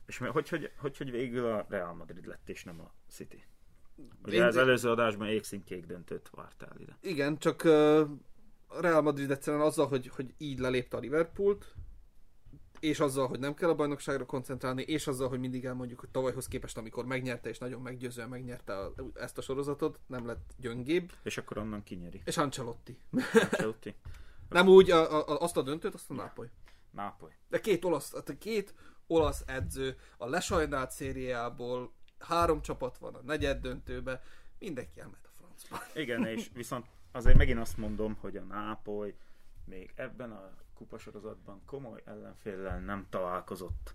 És mi- hogy, hogy, hogy, hogy végül a Real Madrid lett, és nem a City. Ugye Én- az előző adásban égszínkék döntőt vártál ide. Igen, csak uh, Real Madrid egyszerűen azzal, hogy, hogy így lelépte a Liverpoolt, és azzal, hogy nem kell a bajnokságra koncentrálni, és azzal, hogy mindig elmondjuk, hogy tavalyhoz képest, amikor megnyerte, és nagyon meggyőzően megnyerte a, ezt a sorozatot, nem lett gyöngébb, És akkor onnan kinyeri. és Ancelotti. Ancelotti. Nem úgy, a, a, azt a döntőt, azt a Nápoly. Nápoly. De két olasz, tehát két olasz edző a lesajnált szériából, három csapat van a negyed döntőbe, mindenki elment a francba. Igen, és viszont azért megint azt mondom, hogy a Nápoly még ebben a kupasorozatban komoly ellenféllel nem találkozott.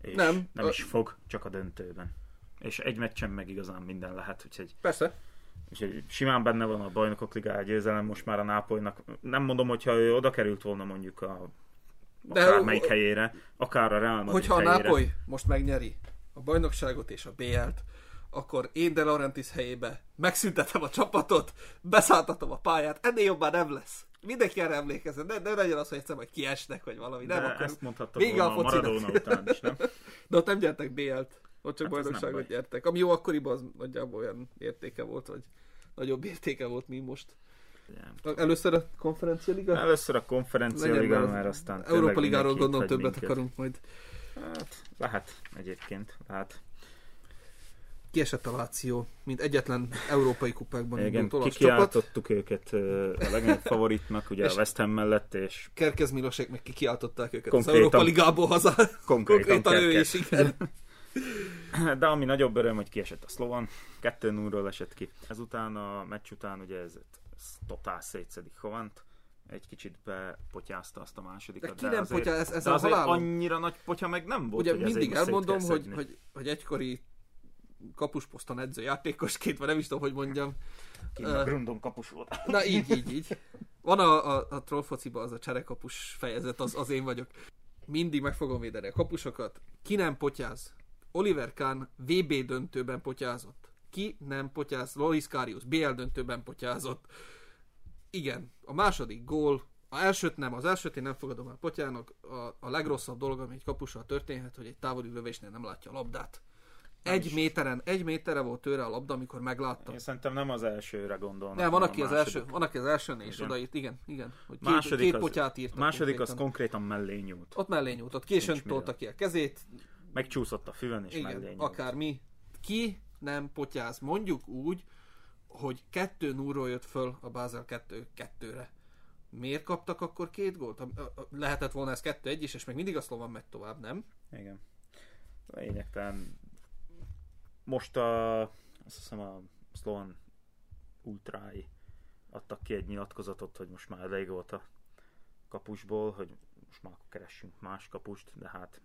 És Nem. nem A- is fog, csak a döntőben. És egy meccsen meg igazán minden lehet, úgyhogy, Persze, úgyhogy simán benne van a bajnokok ligája győzelem most már a Nápolynak. Nem mondom, hogyha ő oda került volna mondjuk a De- akár melyik helyére, akár a Real Madrid hogyha a helyére. Nápoly most megnyeri a bajnokságot és a BL-t, akkor én De Laurentiis helyébe megszüntetem a csapatot, beszálltatom a pályát, ennél jobban nem lesz. Mindenki erre emlékezzen, ne, ne legyen az, hogy egyszer majd kiesnek, vagy valami. De Nem, akkor... ezt mondhatta Vége volna a a. Maradona után is, nem? De ott nem gyertek BL-t, ott csak Hát bajnokságot baj. gyertek. Ami jó akkoriban az nagyjából olyan értéke volt, vagy nagyobb értéke volt, mint most. Nem. Először a konferencia liga? Először a konferencia Legyen liga, mert aztán Európa Ligáról gondolom többet minket. akarunk majd. Hát, lehet egyébként, lehet. Kiesett a Láció, mint egyetlen európai kupákban Igen, olasz csapat. kikiáltottuk őket a legnagyobb favoritnak, ugye a West Ham mellett, és Kerkez Milosék meg kikiáltották őket Konkrétan- az Európa Ligából haza. konkrétan, Konkrétan ő is, igen. De ami nagyobb öröm, hogy kiesett a Slovan, 2 0 esett ki. Ezután a meccs után ugye ez, ez totál szétszedik Hovant, egy kicsit bepotyázta azt a másodikat. De ki nem azért, potya, ez, ez de a azért halálom. annyira nagy potya meg nem volt, Ugye mindig elmondom, hogy, hogy, hogy egykori kapusposzton edző játékosként, vagy nem is tudom, hogy mondjam. Kint a Grundon kapus volt. Na így, így, így. Van a, a, a troll fociba az a cserekapus fejezet, az, az én vagyok. Mindig meg fogom védeni a kapusokat. Ki nem potyáz? Oliver Kahn VB döntőben potyázott. Ki nem potyáz? Loris Karius BL döntőben potyázott. Igen, a második gól, a elsőt nem, az elsőt én nem fogadom el potyának. A, a legrosszabb dolog, ami egy kapussal történhet, hogy egy távoli lövésnél nem látja a labdát. Egy méteren, egy méterre volt tőle a labda, amikor meglátta. Én szerintem nem az elsőre gondolnak. Nem, van aki az első, van aki az elsőnél is Igen. odaírt, igen, igen. Hogy két, Második két az- potyát írt. Második az konkrétan mellé nyúlt. Ott mellé nyújt, ott későn tolta ki a kezét, Megcsúszott a füvön és mellé igen, nyúlt. akármi. Ki nem potyáz, mondjuk úgy, hogy 2 0 jött föl a Basel 2 2-re. Miért kaptak akkor két gólt? Lehetett volna ez 2-1 is, és még mindig a Szlovan megy tovább, nem? Igen. Lényegtelen. Most a, azt hiszem a Sloan ultrái adtak ki egy nyilatkozatot, hogy most már elég volt a kapusból, hogy most már akkor keressünk más kapust, de hát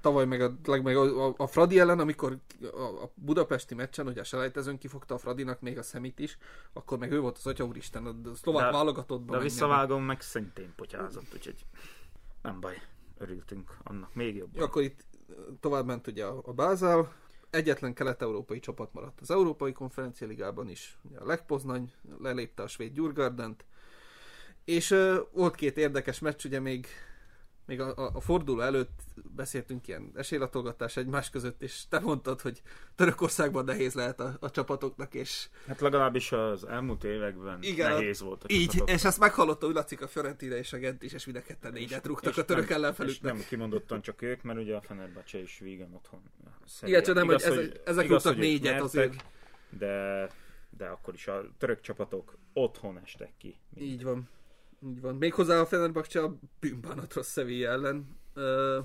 Tavaly meg a, meg a, a, a Fradi ellen, amikor a, a budapesti meccsen, ugye a selejtezőn kifogta a Fradinak még a szemit is, akkor meg ő volt az Atya Úristen, a szlovák De- válogatottban. de visszavágom meg szintén potyázott, úgyhogy nem baj, örültünk annak még jobb. Ja, akkor itt tovább ment ugye a, a Bázál, egyetlen kelet-európai csapat maradt az Európai Konferencia Ligában is, ugye a Legpoznany lelépte a svéd Gyurgardent, és uh, volt két érdekes meccs, ugye még, még a, a, a forduló előtt beszéltünk ilyen esélylatolgatás egymás között, és te mondtad, hogy Törökországban nehéz lehet a, a csapatoknak, és... Hát legalábbis az elmúlt években Igen, nehéz volt a Így, csapatoknak. és ezt meghallotta, úgy látszik a Fiorentina és a Gent is, és mind a ketten négyet rúgtak a török ellenfelüknek. nem kimondottan csak ők, mert ugye a Fenerbahce is vígan otthon. Igen, csak nem, igaz, hogy, hogy ezek igaz, rúgtak négyet nyertek, azért. De, de akkor is a török csapatok otthon estek ki. Mind. Így van. Így van. Méghozzá a Fenerbahce a bűnbánatra Sevilla ellen. Uh,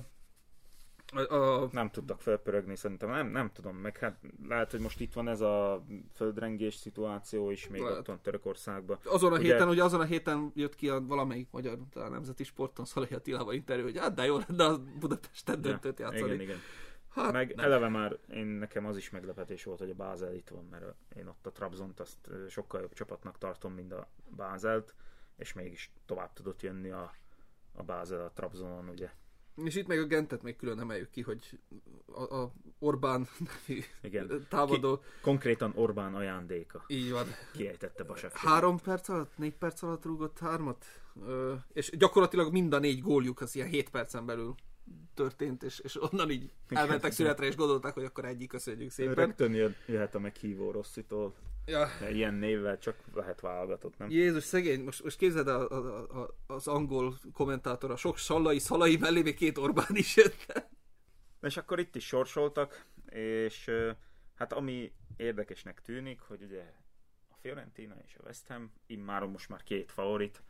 a, a... Nem tudtak felpörögni, szerintem nem, nem tudom, meg hát lehet, hogy most itt van ez a földrengés szituáció is még lehet. ott van Törökországban. Azon a ugye... héten, ugye azon a héten jött ki a valamelyik magyar a nemzeti sporton Szalai Attilával interjú, hogy hát de jó lenne a Budapesten döntőt játszani. Igen, igen. Hát, meg nem. eleve már én nekem az is meglepetés volt, hogy a Bázel itt van, mert én ott a Trabzont azt sokkal jobb csapatnak tartom, mint a Bázelt, és mégis tovább tudott jönni a, a Bázel a Trabzonon, ugye és itt még a Gentet még külön emeljük ki, hogy a, a Orbán Igen. támadó... Ki, konkrétan Orbán ajándéka. Így van. Kiejtette Basak. Három perc alatt, négy perc alatt rúgott hármat, ö, és gyakorlatilag mind a négy góljuk az ilyen hét percen belül történt, és, és onnan így elmentek születre, és gondolták, hogy akkor egyik köszönjük szépen. Rögtön jöhet a meghívó Rosszitól. Ja. Ilyen névvel csak lehet válogatott, nem? Jézus, szegény, most, most képzeld a, a, a, az angol kommentátor, a sok sallai, szalai mellé még két Orbán is jött. És akkor itt is sorsoltak, és hát ami érdekesnek tűnik, hogy ugye a Fiorentina és a West Ham immáron most már két favorit,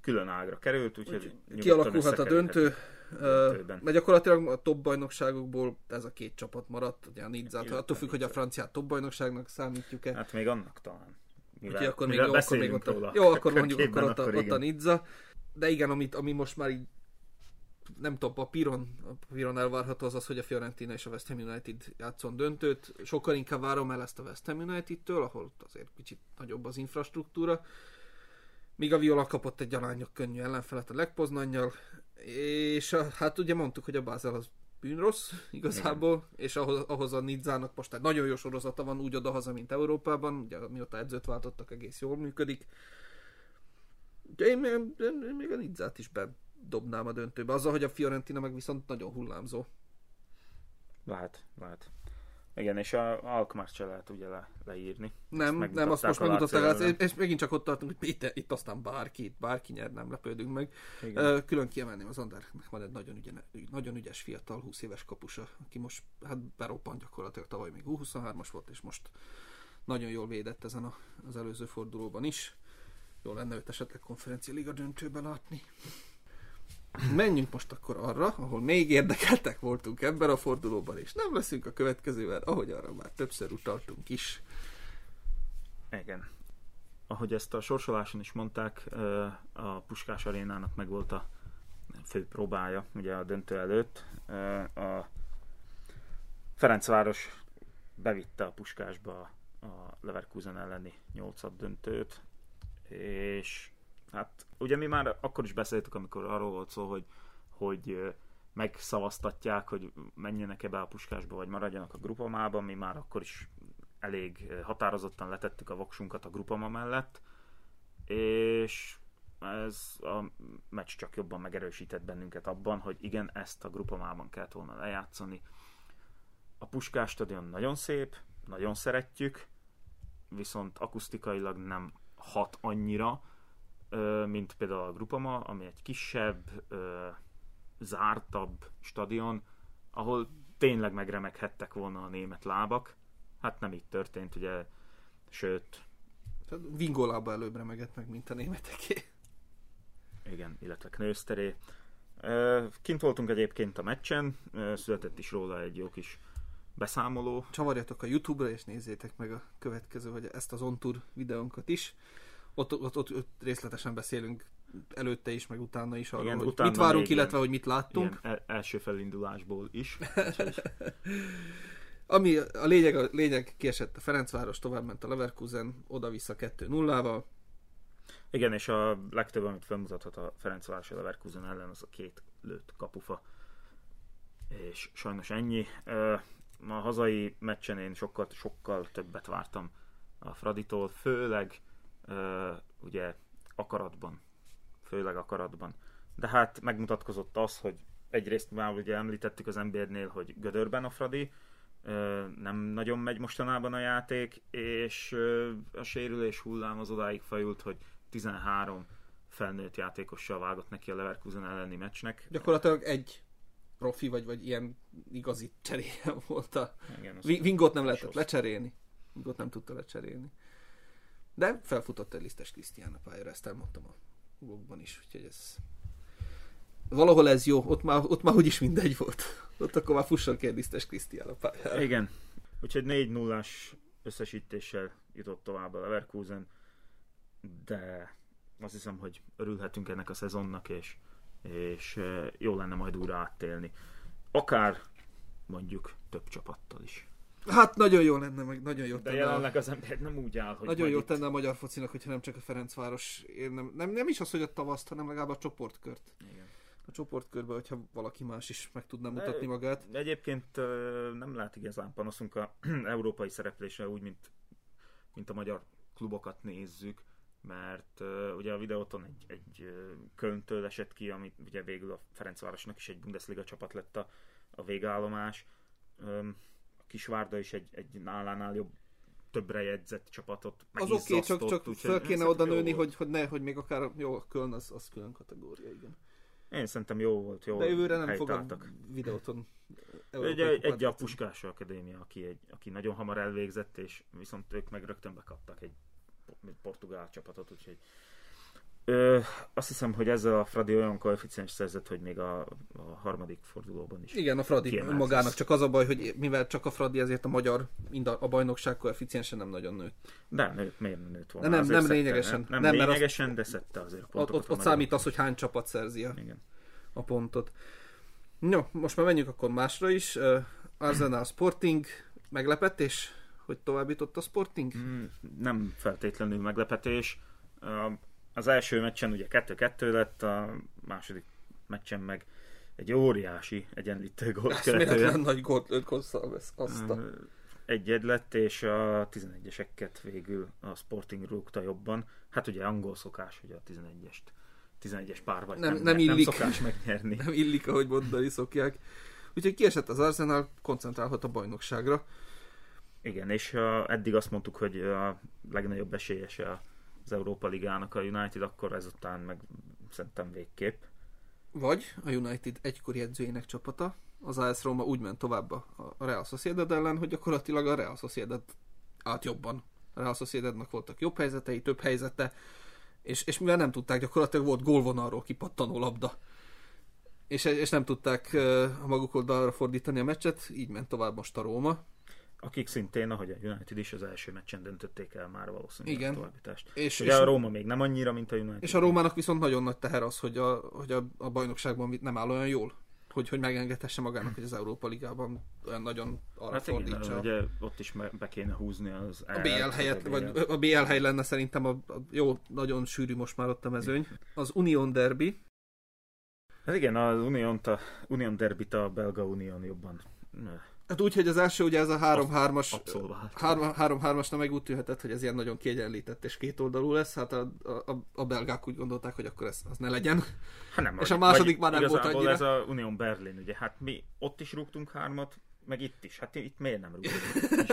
külön ágra került, úgyhogy Úgy kialakulhat a döntő. Döntőben. Mert gyakorlatilag a top bajnokságokból ez a két csapat maradt, ugye a Nizzát, attól függ, hogy a franciát top bajnokságnak számítjuk-e. Hát még annak talán. Mivel, Úgyhogy akkor még jó, akkor még ott a, jó, akkor mondjuk akkor ott, a, ott a Nizza. De igen, amit, ami most már így nem tudom, a Piron elvárható az az, hogy a Fiorentina és a West Ham United játszon döntőt. Sokkal inkább várom el ezt a West Ham United-től, ahol azért kicsit nagyobb az infrastruktúra. Míg a Viola kapott egy arányok könnyű ellenfelet a legpoznannyal, és a, hát ugye mondtuk, hogy a Basel az bűnrossz igazából, Igen. és ahhoz, ahhoz a Nidzának most egy nagyon jó sorozata van úgy oda-haza, mint Európában, ugye mióta edzőt váltottak, egész jól működik. De én, én, én még a Nidzát is bedobnám a döntőbe, azzal, hogy a Fiorentina meg viszont nagyon hullámzó. Lehet, lehet. Igen, és a Alkmaar se lehet ugye le, leírni. Nem, nem, azt most megmutatták, hát, és megint csak ott tartunk, hogy itt, itt aztán bárki, bárki nyer, nem lepődünk meg. Igen. Külön kiemelném az Andernek van egy nagyon, ügye, nagyon ügyes fiatal, 20 éves kapusa, aki most hát beroppant gyakorlatilag tavaly még U23-as volt, és most nagyon jól védett ezen a, az előző fordulóban is. Jó lenne őt esetleg konferencia liga döntőben látni. Menjünk most akkor arra, ahol még érdekeltek voltunk ebben a fordulóban, és nem leszünk a következővel, ahogy arra már többször utaltunk is. Igen. Ahogy ezt a sorsoláson is mondták, a Puskás arénának meg volt a fő próbája, ugye a döntő előtt. A Ferencváros bevitte a Puskásba a Leverkusen elleni nyolcad döntőt, és Hát ugye mi már akkor is beszéltük, amikor arról volt szó, hogy, hogy megszavaztatják, hogy menjenek-e be a puskásba, vagy maradjanak a grupamában, mi már akkor is elég határozottan letettük a voksunkat a grupama mellett, és ez a meccs csak jobban megerősített bennünket abban, hogy igen, ezt a grupamában kellett volna lejátszani. A Puskás stadion nagyon szép, nagyon szeretjük, viszont akusztikailag nem hat annyira, mint például a Grupama, ami egy kisebb, zártabb stadion, ahol tényleg megremeghettek volna a német lábak. Hát nem így történt, ugye, sőt... Tehát Vingolába előbb remegett meg, mint a németeké. Igen, illetve Knőszteré. Kint voltunk egyébként a meccsen, született is róla egy jó kis beszámoló. Csavarjatok a Youtube-ra, és nézzétek meg a következő, vagy ezt az on-tour videónkat is ott, ott, ott, ott részletesen beszélünk előtte is, meg utána is arról, Igen, hogy utána mit várunk, még, illetve hogy mit láttunk. Igen, e- első felindulásból is. Ami a lényeg, a lényeg kiesett a Ferencváros, tovább ment a Leverkusen, oda-vissza 2-0-val. Igen, és a legtöbb, amit felmutathat a Ferencváros a Leverkusen ellen, az a két lőtt kapufa. És sajnos ennyi. A hazai meccsen én sokkal, sokkal többet vártam a Fraditól, főleg ugye akaratban, főleg akaratban. De hát megmutatkozott az, hogy egyrészt már ugye említettük az NBA-nél, hogy gödörben a Fradi, nem nagyon megy mostanában a játék, és a sérülés hullám az odáig fajult, hogy 13 felnőtt játékossal vágott neki a Leverkusen elleni meccsnek. Gyakorlatilag egy profi, vagy, vagy ilyen igazi cseréje volt a... Igen, Vingot nem lehetett lecserélni. Vingot nem tudta lecserélni. De felfutott egy lisztes Krisztián a pályára, ezt elmondtam a blogban is, úgyhogy ez... Valahol ez jó, ott már, ott már úgyis mindegy volt. Ott akkor már fusson ki egy lisztes Krisztián a pályára. Igen. Úgyhogy 4 0 összesítéssel jutott tovább a Leverkusen, de azt hiszem, hogy örülhetünk ennek a szezonnak, és, és eh, jó lenne majd újra áttélni. Akár mondjuk több csapattal is. Hát nagyon jó lenne, meg nagyon jó De jelenleg az ember nem úgy áll, hogy Nagyon jó itt- tenne a magyar focinak, hogyha nem csak a Ferencváros, én nem, nem, nem is az, hogy a tavaszt, hanem legalább a csoportkört. Igen. A csoportkörben, hogyha valaki más is meg tudná De- mutatni magát. De Egyébként ö, nem lehet igazán panaszunk a európai szereplésre úgy, mint, mint a magyar klubokat nézzük, mert uh, ugye a videóton egy, egy uh, Kölntől esett ki, ami ugye végül a Ferencvárosnak is egy Bundesliga csapat lett a, a végállomás. Um, Kisvárda is egy, egy nálánál jobb többre jegyzett csapatot Az oké, okay, csak, csak föl kéne oda nőni, hogy, hogy ne, hogy még akár, jó, a Köln az, az külön kategória, igen. Én szerintem jó volt, jó De jövőre nem fog a helytáltak. videóton Egy, Európai egy, egy a. Puskás Akadémia, aki, egy, aki nagyon hamar elvégzett, és viszont ők meg rögtön bekaptak egy po- portugál csapatot, úgyhogy Ö, azt hiszem, hogy ezzel a Fradi olyan koeficiens szerzett, hogy még a, a harmadik fordulóban is. Igen, a Fradi magának, csak az a baj, hogy mivel csak a Fradi, ezért a magyar, a, bajnokság koeficiensen nem nagyon nőtt. De nőtt, miért nem nőtt volna? Nem- Azért nem szedte, lényegesen. Nem, nem, Nem, lényegesen, de szedte azért Ott, pontokat. ott, ott magyar. számít az, hogy hány csapat szerzi a, Igen. a pontot. Jó, most már menjünk akkor másra is. Uh, Arsenal Sporting meglepetés, hogy tovább jutott a Sporting? Mm, Nem feltétlenül meglepetés. A- Az első meccsen ugye 2-2 lett, a második meccsen meg egy óriási egyenlítő gólt követően. nagy gólt lőtt González, azt a... egy egy lett, és a 11-eseket végül a Sporting rúgta jobban. Hát ugye angol szokás, hogy a 11-est 11-es pár vagy Nem- nem, nem illik. nem szokás megnyerni. Nem illik, ahogy mondani szokják. Úgyhogy kiesett az Arsenal, koncentrálhat a bajnokságra. Igen, és a, eddig azt mondtuk, hogy a legnagyobb esélyese az Európa Ligának a United, akkor ezután meg szerintem végképp. Vagy a United egykori edzőjének csapata, az AS Roma úgy ment tovább a Real Sociedad ellen, hogy gyakorlatilag a Real Sociedad állt jobban. A Real Sociedadnak voltak jobb helyzetei, több helyzete, és, és mivel nem tudták, gyakorlatilag volt gólvonalról kipattanó labda. És, és nem tudták a maguk oldalra fordítani a meccset, így ment tovább most a Róma. Akik szintén, ahogy a United is az első meccsen döntötték el már valószínűleg Igen. a továbbítást. És, Ugye és, a Róma még nem annyira, mint a United. és a Rómának viszont nagyon nagy teher az, hogy a, hogy a, a bajnokságban nem áll olyan jól. Hogy, hogy megengedhesse magának, hogy az Európa Ligában olyan nagyon arra Hát igen, fordítsa. ugye ott is be kéne húzni az A BL helyett, vagy a BL hely lenne szerintem a, a jó, nagyon sűrű most már ott a mezőny. Az Union Derby, Hát igen, az Union, a Union Derbit a belga Union jobban hát úgy, hogy az első ugye ez a 3-3-as abszolvált. 3-3-asnak meg úgy hogy ez ilyen nagyon kiegyenlített és kétoldalú lesz, hát a, a, a belgák úgy gondolták, hogy akkor ez az ne legyen. Hát nem, És a második már nem volt annyira. ez a Union Berlin, ugye, hát mi ott is rúgtunk hármat, meg itt is. Hát itt miért nem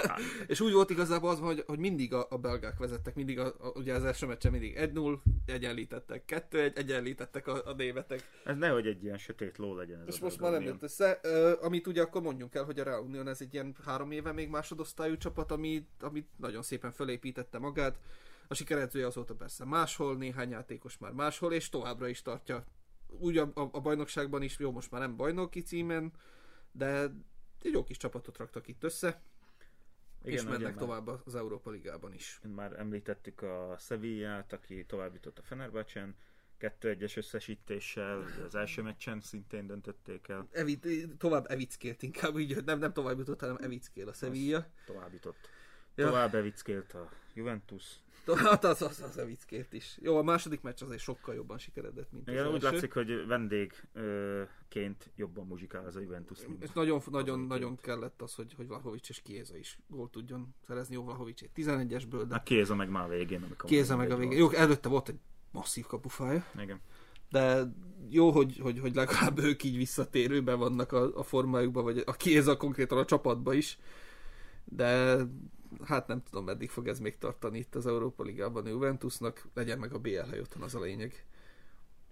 hármat? És úgy volt igazából az, hogy, hogy mindig a, a belgák vezettek, mindig a, a, ugye az első meccsen mindig 1-0, egyenlítettek, 2-1, egyenlítettek a, a németek. Ez nehogy egy ilyen sötét ló legyen ez És a most már nem jött össze. Ö, amit ugye akkor mondjunk el, hogy a Real Union ez egy ilyen három éve még másodosztályú csapat, ami, amit nagyon szépen fölépítette magát. A sikeredzője azóta persze máshol, néhány játékos már máshol, és továbbra is tartja. Úgy a, a, a bajnokságban is, jó, most már nem bajnoki címen, de egy jó kis csapatot raktak itt össze, Igen, és mennek már- tovább az Európa Ligában is. Már említettük a Sevillát, aki tovább jutott a Fenerbahcen, 2-1-es összesítéssel, az első meccsen szintén döntötték el, Evit, tovább evickélt inkább, így, nem, nem tovább jutott, hanem evickél a Sevilla. tovább jutott. Ja. Tovább evickélt a Juventus. Hát az, az, az evickélt is. Jó, a második meccs azért sokkal jobban sikeredett, mint az Igen, úgy első. látszik, hogy vendégként jobban muzsikál az a Juventus. És nagyon, nagyon, nagyon kellett az, hogy, hogy Vlahovics és Kieza is gólt tudjon szerezni. Jó, Vlahovics egy 11-esből, de A Kéza meg már a végén, amikor Kieza meg a végén. Jó, előtte volt egy masszív kapufája. Igen. de jó, hogy, hogy, hogy legalább ők így visszatérőben vannak a, a formájukban, vagy a ez a konkrétan a csapatba is, de hát nem tudom, meddig fog ez még tartani itt az Európa Ligában a Juventusnak, legyen meg a BL hely otthon, az a lényeg.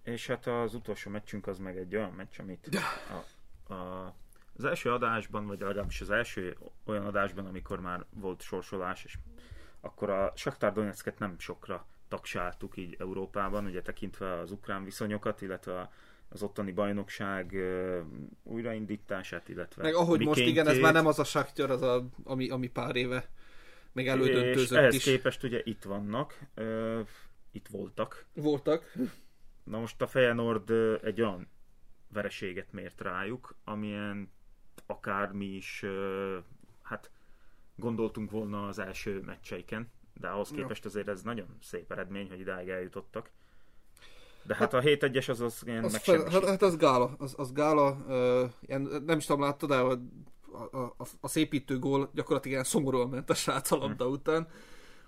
És hát az utolsó meccsünk az meg egy olyan meccs, amit a, a, az első adásban, vagy legalábbis az első olyan adásban, amikor már volt sorsolás, és akkor a Shakhtar Donetsket nem sokra tagsáltuk így Európában, ugye tekintve az ukrán viszonyokat, illetve az ottani bajnokság uh, újraindítását, illetve Meg ahogy most igen, ez már nem az a Shakhtar, az a, ami, ami pár éve még elődöntőzött és ehhez is. képest ugye itt vannak, uh, itt voltak. Voltak. Na most a Feyenoord egy olyan vereséget mért rájuk, amilyen akár mi is, uh, hát gondoltunk volna az első meccseiken, de ahhoz képest azért ez nagyon szép eredmény, hogy idáig eljutottak. De hát, hát a 7-1-es az az ilyen az fel, hát, hát, az gála, az, az gála, uh, ilyen, nem is tudom, láttad, de a, a, a, szépítő gól gyakorlatilag ilyen szomorúan ment a srác a labda hmm. után,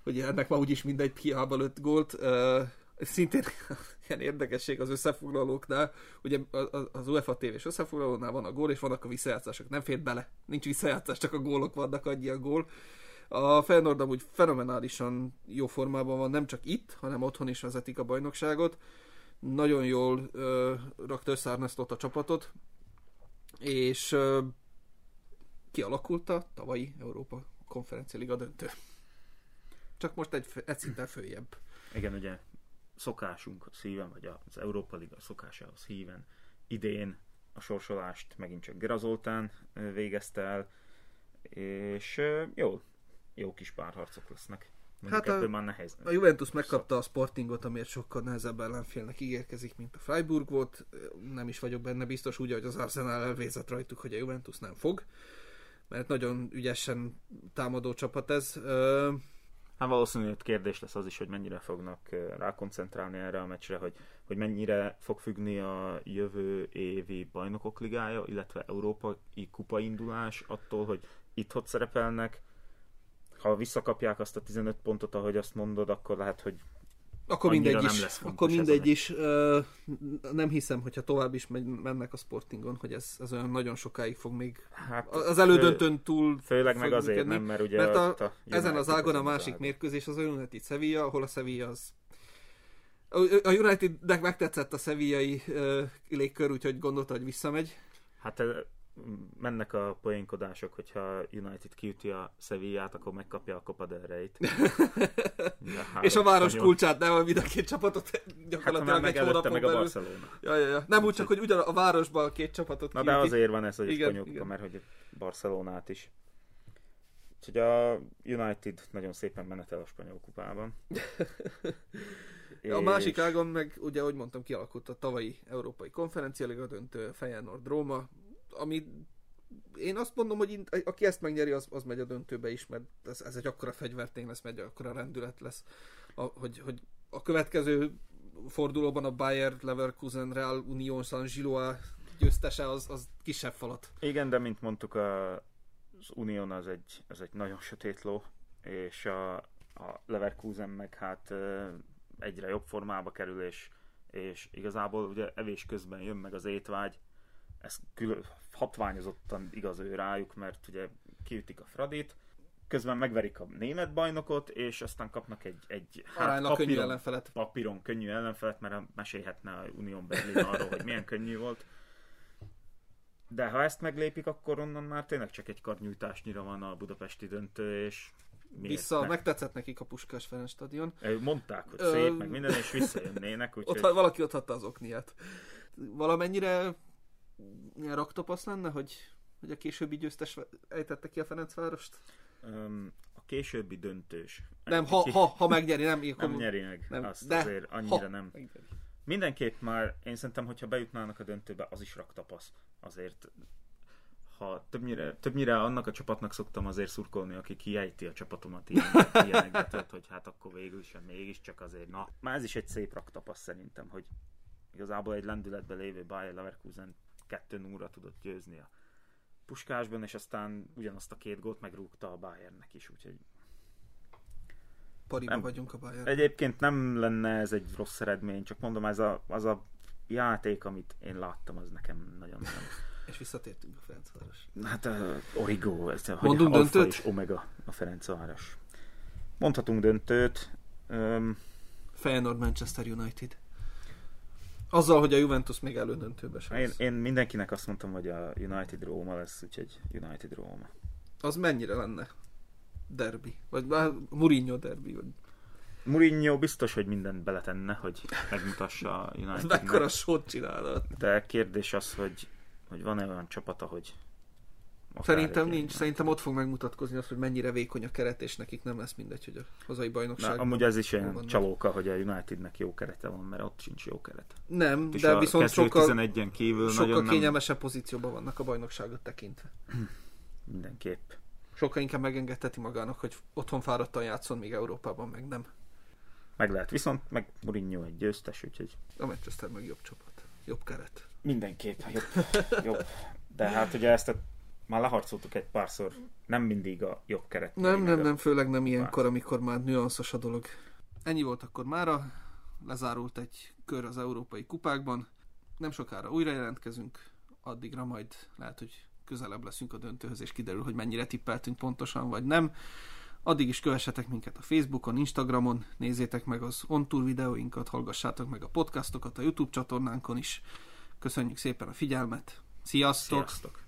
hogy ennek már úgyis mindegy, hiába lőtt gólt. Uh, szintén ilyen érdekesség az összefoglalóknál, ugye az UEFA TV-s összefoglalónál van a gól, és vannak a visszajátszások, nem fér bele, nincs visszajátszás, csak a gólok vannak, annyi a gól. A Feyenoord amúgy fenomenálisan jó formában van, nem csak itt, hanem otthon is vezetik a bajnokságot. Nagyon jól ö, rakta össze a csapatot, és ö, kialakult a tavalyi Európa Konferencia Liga döntő. Csak most egy, egy szinten följebb. Igen, ugye szokásunk szíven, vagy az Európa Liga szokásához híven idén a sorsolást megint csak Gerazoltán végezte el, és jó, jó kis párharcok lesznek. Mondjuk hát a, már nehéz. A Juventus megkapta a Sportingot, amiért sokkal nehezebb ellenfélnek ígérkezik, mint a Freiburg volt. Nem is vagyok benne biztos, úgy, hogy az Arsenal elvézett rajtuk, hogy a Juventus nem fog. Mert nagyon ügyesen támadó csapat ez. Hát valószínűleg kérdés lesz az is, hogy mennyire fognak rákoncentrálni erre a meccsre, hogy, hogy mennyire fog függni a jövő évi bajnokok ligája, illetve európai kupaindulás attól, hogy itt hogy szerepelnek, ha visszakapják azt a 15 pontot, ahogy azt mondod, akkor lehet, hogy akkor mindegy is. Lesz akkor mindegy is. Uh, nem hiszem, hogyha tovább is megy, mennek a Sportingon, hogy ez, ez olyan nagyon sokáig fog még hát, az elődöntön túl Főleg meg azért működni, nem, mert ugye mert a, a ezen az ágon a másik ág. mérkőzés az a United Sevilla, ahol a Sevilla az a Unitednek megtetszett a szevillai uh, légkör, úgyhogy gondolta, hogy visszamegy. Hát mennek a poénkodások, hogyha United kiüti a Sevillát, akkor megkapja a Copa del Rey-t. és a város spanyol. kulcsát, nem, mind a két csapatot gyakorlatilag hát, egy hónapon meg a Barcelona. Ja, ja, ja. Nem úgy csak, hogy ugyan a városban a két csapatot Na kiüti. de azért van ez, hogy igen, spanyol kupa, mert hogy Barcelonát is. Úgyhogy a United nagyon szépen menetel a spanyol kupában. és... A másik ágon meg, ugye, ahogy mondtam, kialakult a tavalyi Európai Konferencia Liga döntő Feyenoord Róma, ami én azt mondom, hogy aki ezt megnyeri, az, az megy a döntőbe is, mert ez, ez egy akkora fegyvertény lesz, megy, akkora rendület lesz, a, hogy, hogy a következő fordulóban a Bayer Leverkusen Real Union San Giloa győztese az, az kisebb falat. Igen, de mint mondtuk, a, az Union az egy, az egy nagyon sötét ló, és a, a Leverkusen meg hát egyre jobb formába kerül, és, és igazából ugye evés közben jön meg az étvágy, ez külön, hatványozottan igaz ő rájuk, mert ugye kiütik a Fradit, közben megverik a német bajnokot, és aztán kapnak egy, egy hát papíron, könnyű ellenfelet. papíron könnyű ellenfelet, mert mesélhetne a Unión Berlin arról, hogy milyen könnyű volt. De ha ezt meglépik, akkor onnan már tényleg csak egy karnyújtásnyira van a budapesti döntő, és Vissza, ne? megtetszett nekik a Puskás Ferenc stadion. Mondták, hogy szép, Ö... meg minden, és visszajönnének. Úgyhogy... Ott valaki ott hatta az okniát. Valamennyire ilyen raktopasz lenne, hogy, hogy a későbbi győztes ejtette ki a Ferencvárost? Um, a későbbi döntős. Nem, ha, ha, ha megnyeri, nem. Nem nyeri meg, nem, azt de, azért annyira ha, nem. Megnyeri. Mindenképp már, én szerintem, hogyha bejutnának a döntőbe, az is raktapasz. Azért ha többnyire, többnyire annak a csapatnak szoktam azért szurkolni, aki kiejti a csapatomat ilyen, ilyenekbe, tehát, hogy hát akkor végül sem mégiscsak azért, na, már ez is egy szép raktapasz szerintem, hogy igazából egy lendületben lévő Bayer Leverkusen 2 0 tudott győzni a puskásban, és aztán ugyanazt a két gólt megrúgta a Bayernnek is, úgyhogy Pariba nem, vagyunk a Bayern. Egyébként nem lenne ez egy rossz eredmény, csak mondom, ez a, az a játék, amit én láttam, az nekem nagyon nem. És visszatértünk a Ferencváros. Hát uh, Origo, ez a Mondunk Alfa döntőt? és Omega a Ferencváros. Mondhatunk döntőt. Um, Feyenoord Manchester United. Azzal, hogy a Juventus még elődöntőbe sem én, én mindenkinek azt mondtam, hogy a United Róma lesz, úgyhogy United Róma. Az mennyire lenne? Derby. Vagy bár Mourinho derby. Vagy... Mourinho biztos, hogy mindent beletenne, hogy megmutassa a United. mekkora sót csinálod. De kérdés az, hogy, hogy van-e olyan csapata, hogy akár Szerintem nincs. Szerintem ott fog megmutatkozni az, hogy mennyire vékony a keret, és nekik nem lesz mindegy, hogy a hazai Na, bajnokság. amúgy ez is olyan vannak. csalóka, hogy a Unitednek jó kerete van, mert ott sincs jó keret. Nem, És de a viszont sokkal, 11-en kívül sokkal nagyon nem kényelmesebb pozícióban vannak a bajnokságot tekintve. mindenképp. Sokkal inkább megengedheti magának, hogy otthon fáradtan játszon, míg Európában meg nem. Meg lehet, viszont meg Mourinho egy győztes, úgyhogy A Manchester meg jobb csapat. Jobb keret. mindenképp jobb. jobb. De hát ugye ezt a, már leharcoltuk egy párszor, nem mindig a jobb keret. Nem, nem, nem, főleg nem ilyenkor, amikor már nüanszos a dolog. Ennyi volt akkor mára. Lezárult egy kör az európai kupákban. Nem sokára újra jelentkezünk. Addigra majd lehet, hogy közelebb leszünk a döntőhöz, és kiderül, hogy mennyire tippeltünk pontosan, vagy nem. Addig is kövessetek minket a Facebookon, Instagramon, nézzétek meg az on-tour videóinkat, hallgassátok meg a podcastokat a YouTube csatornánkon is. Köszönjük szépen a figyelmet. Sziasztok! Sziasztok!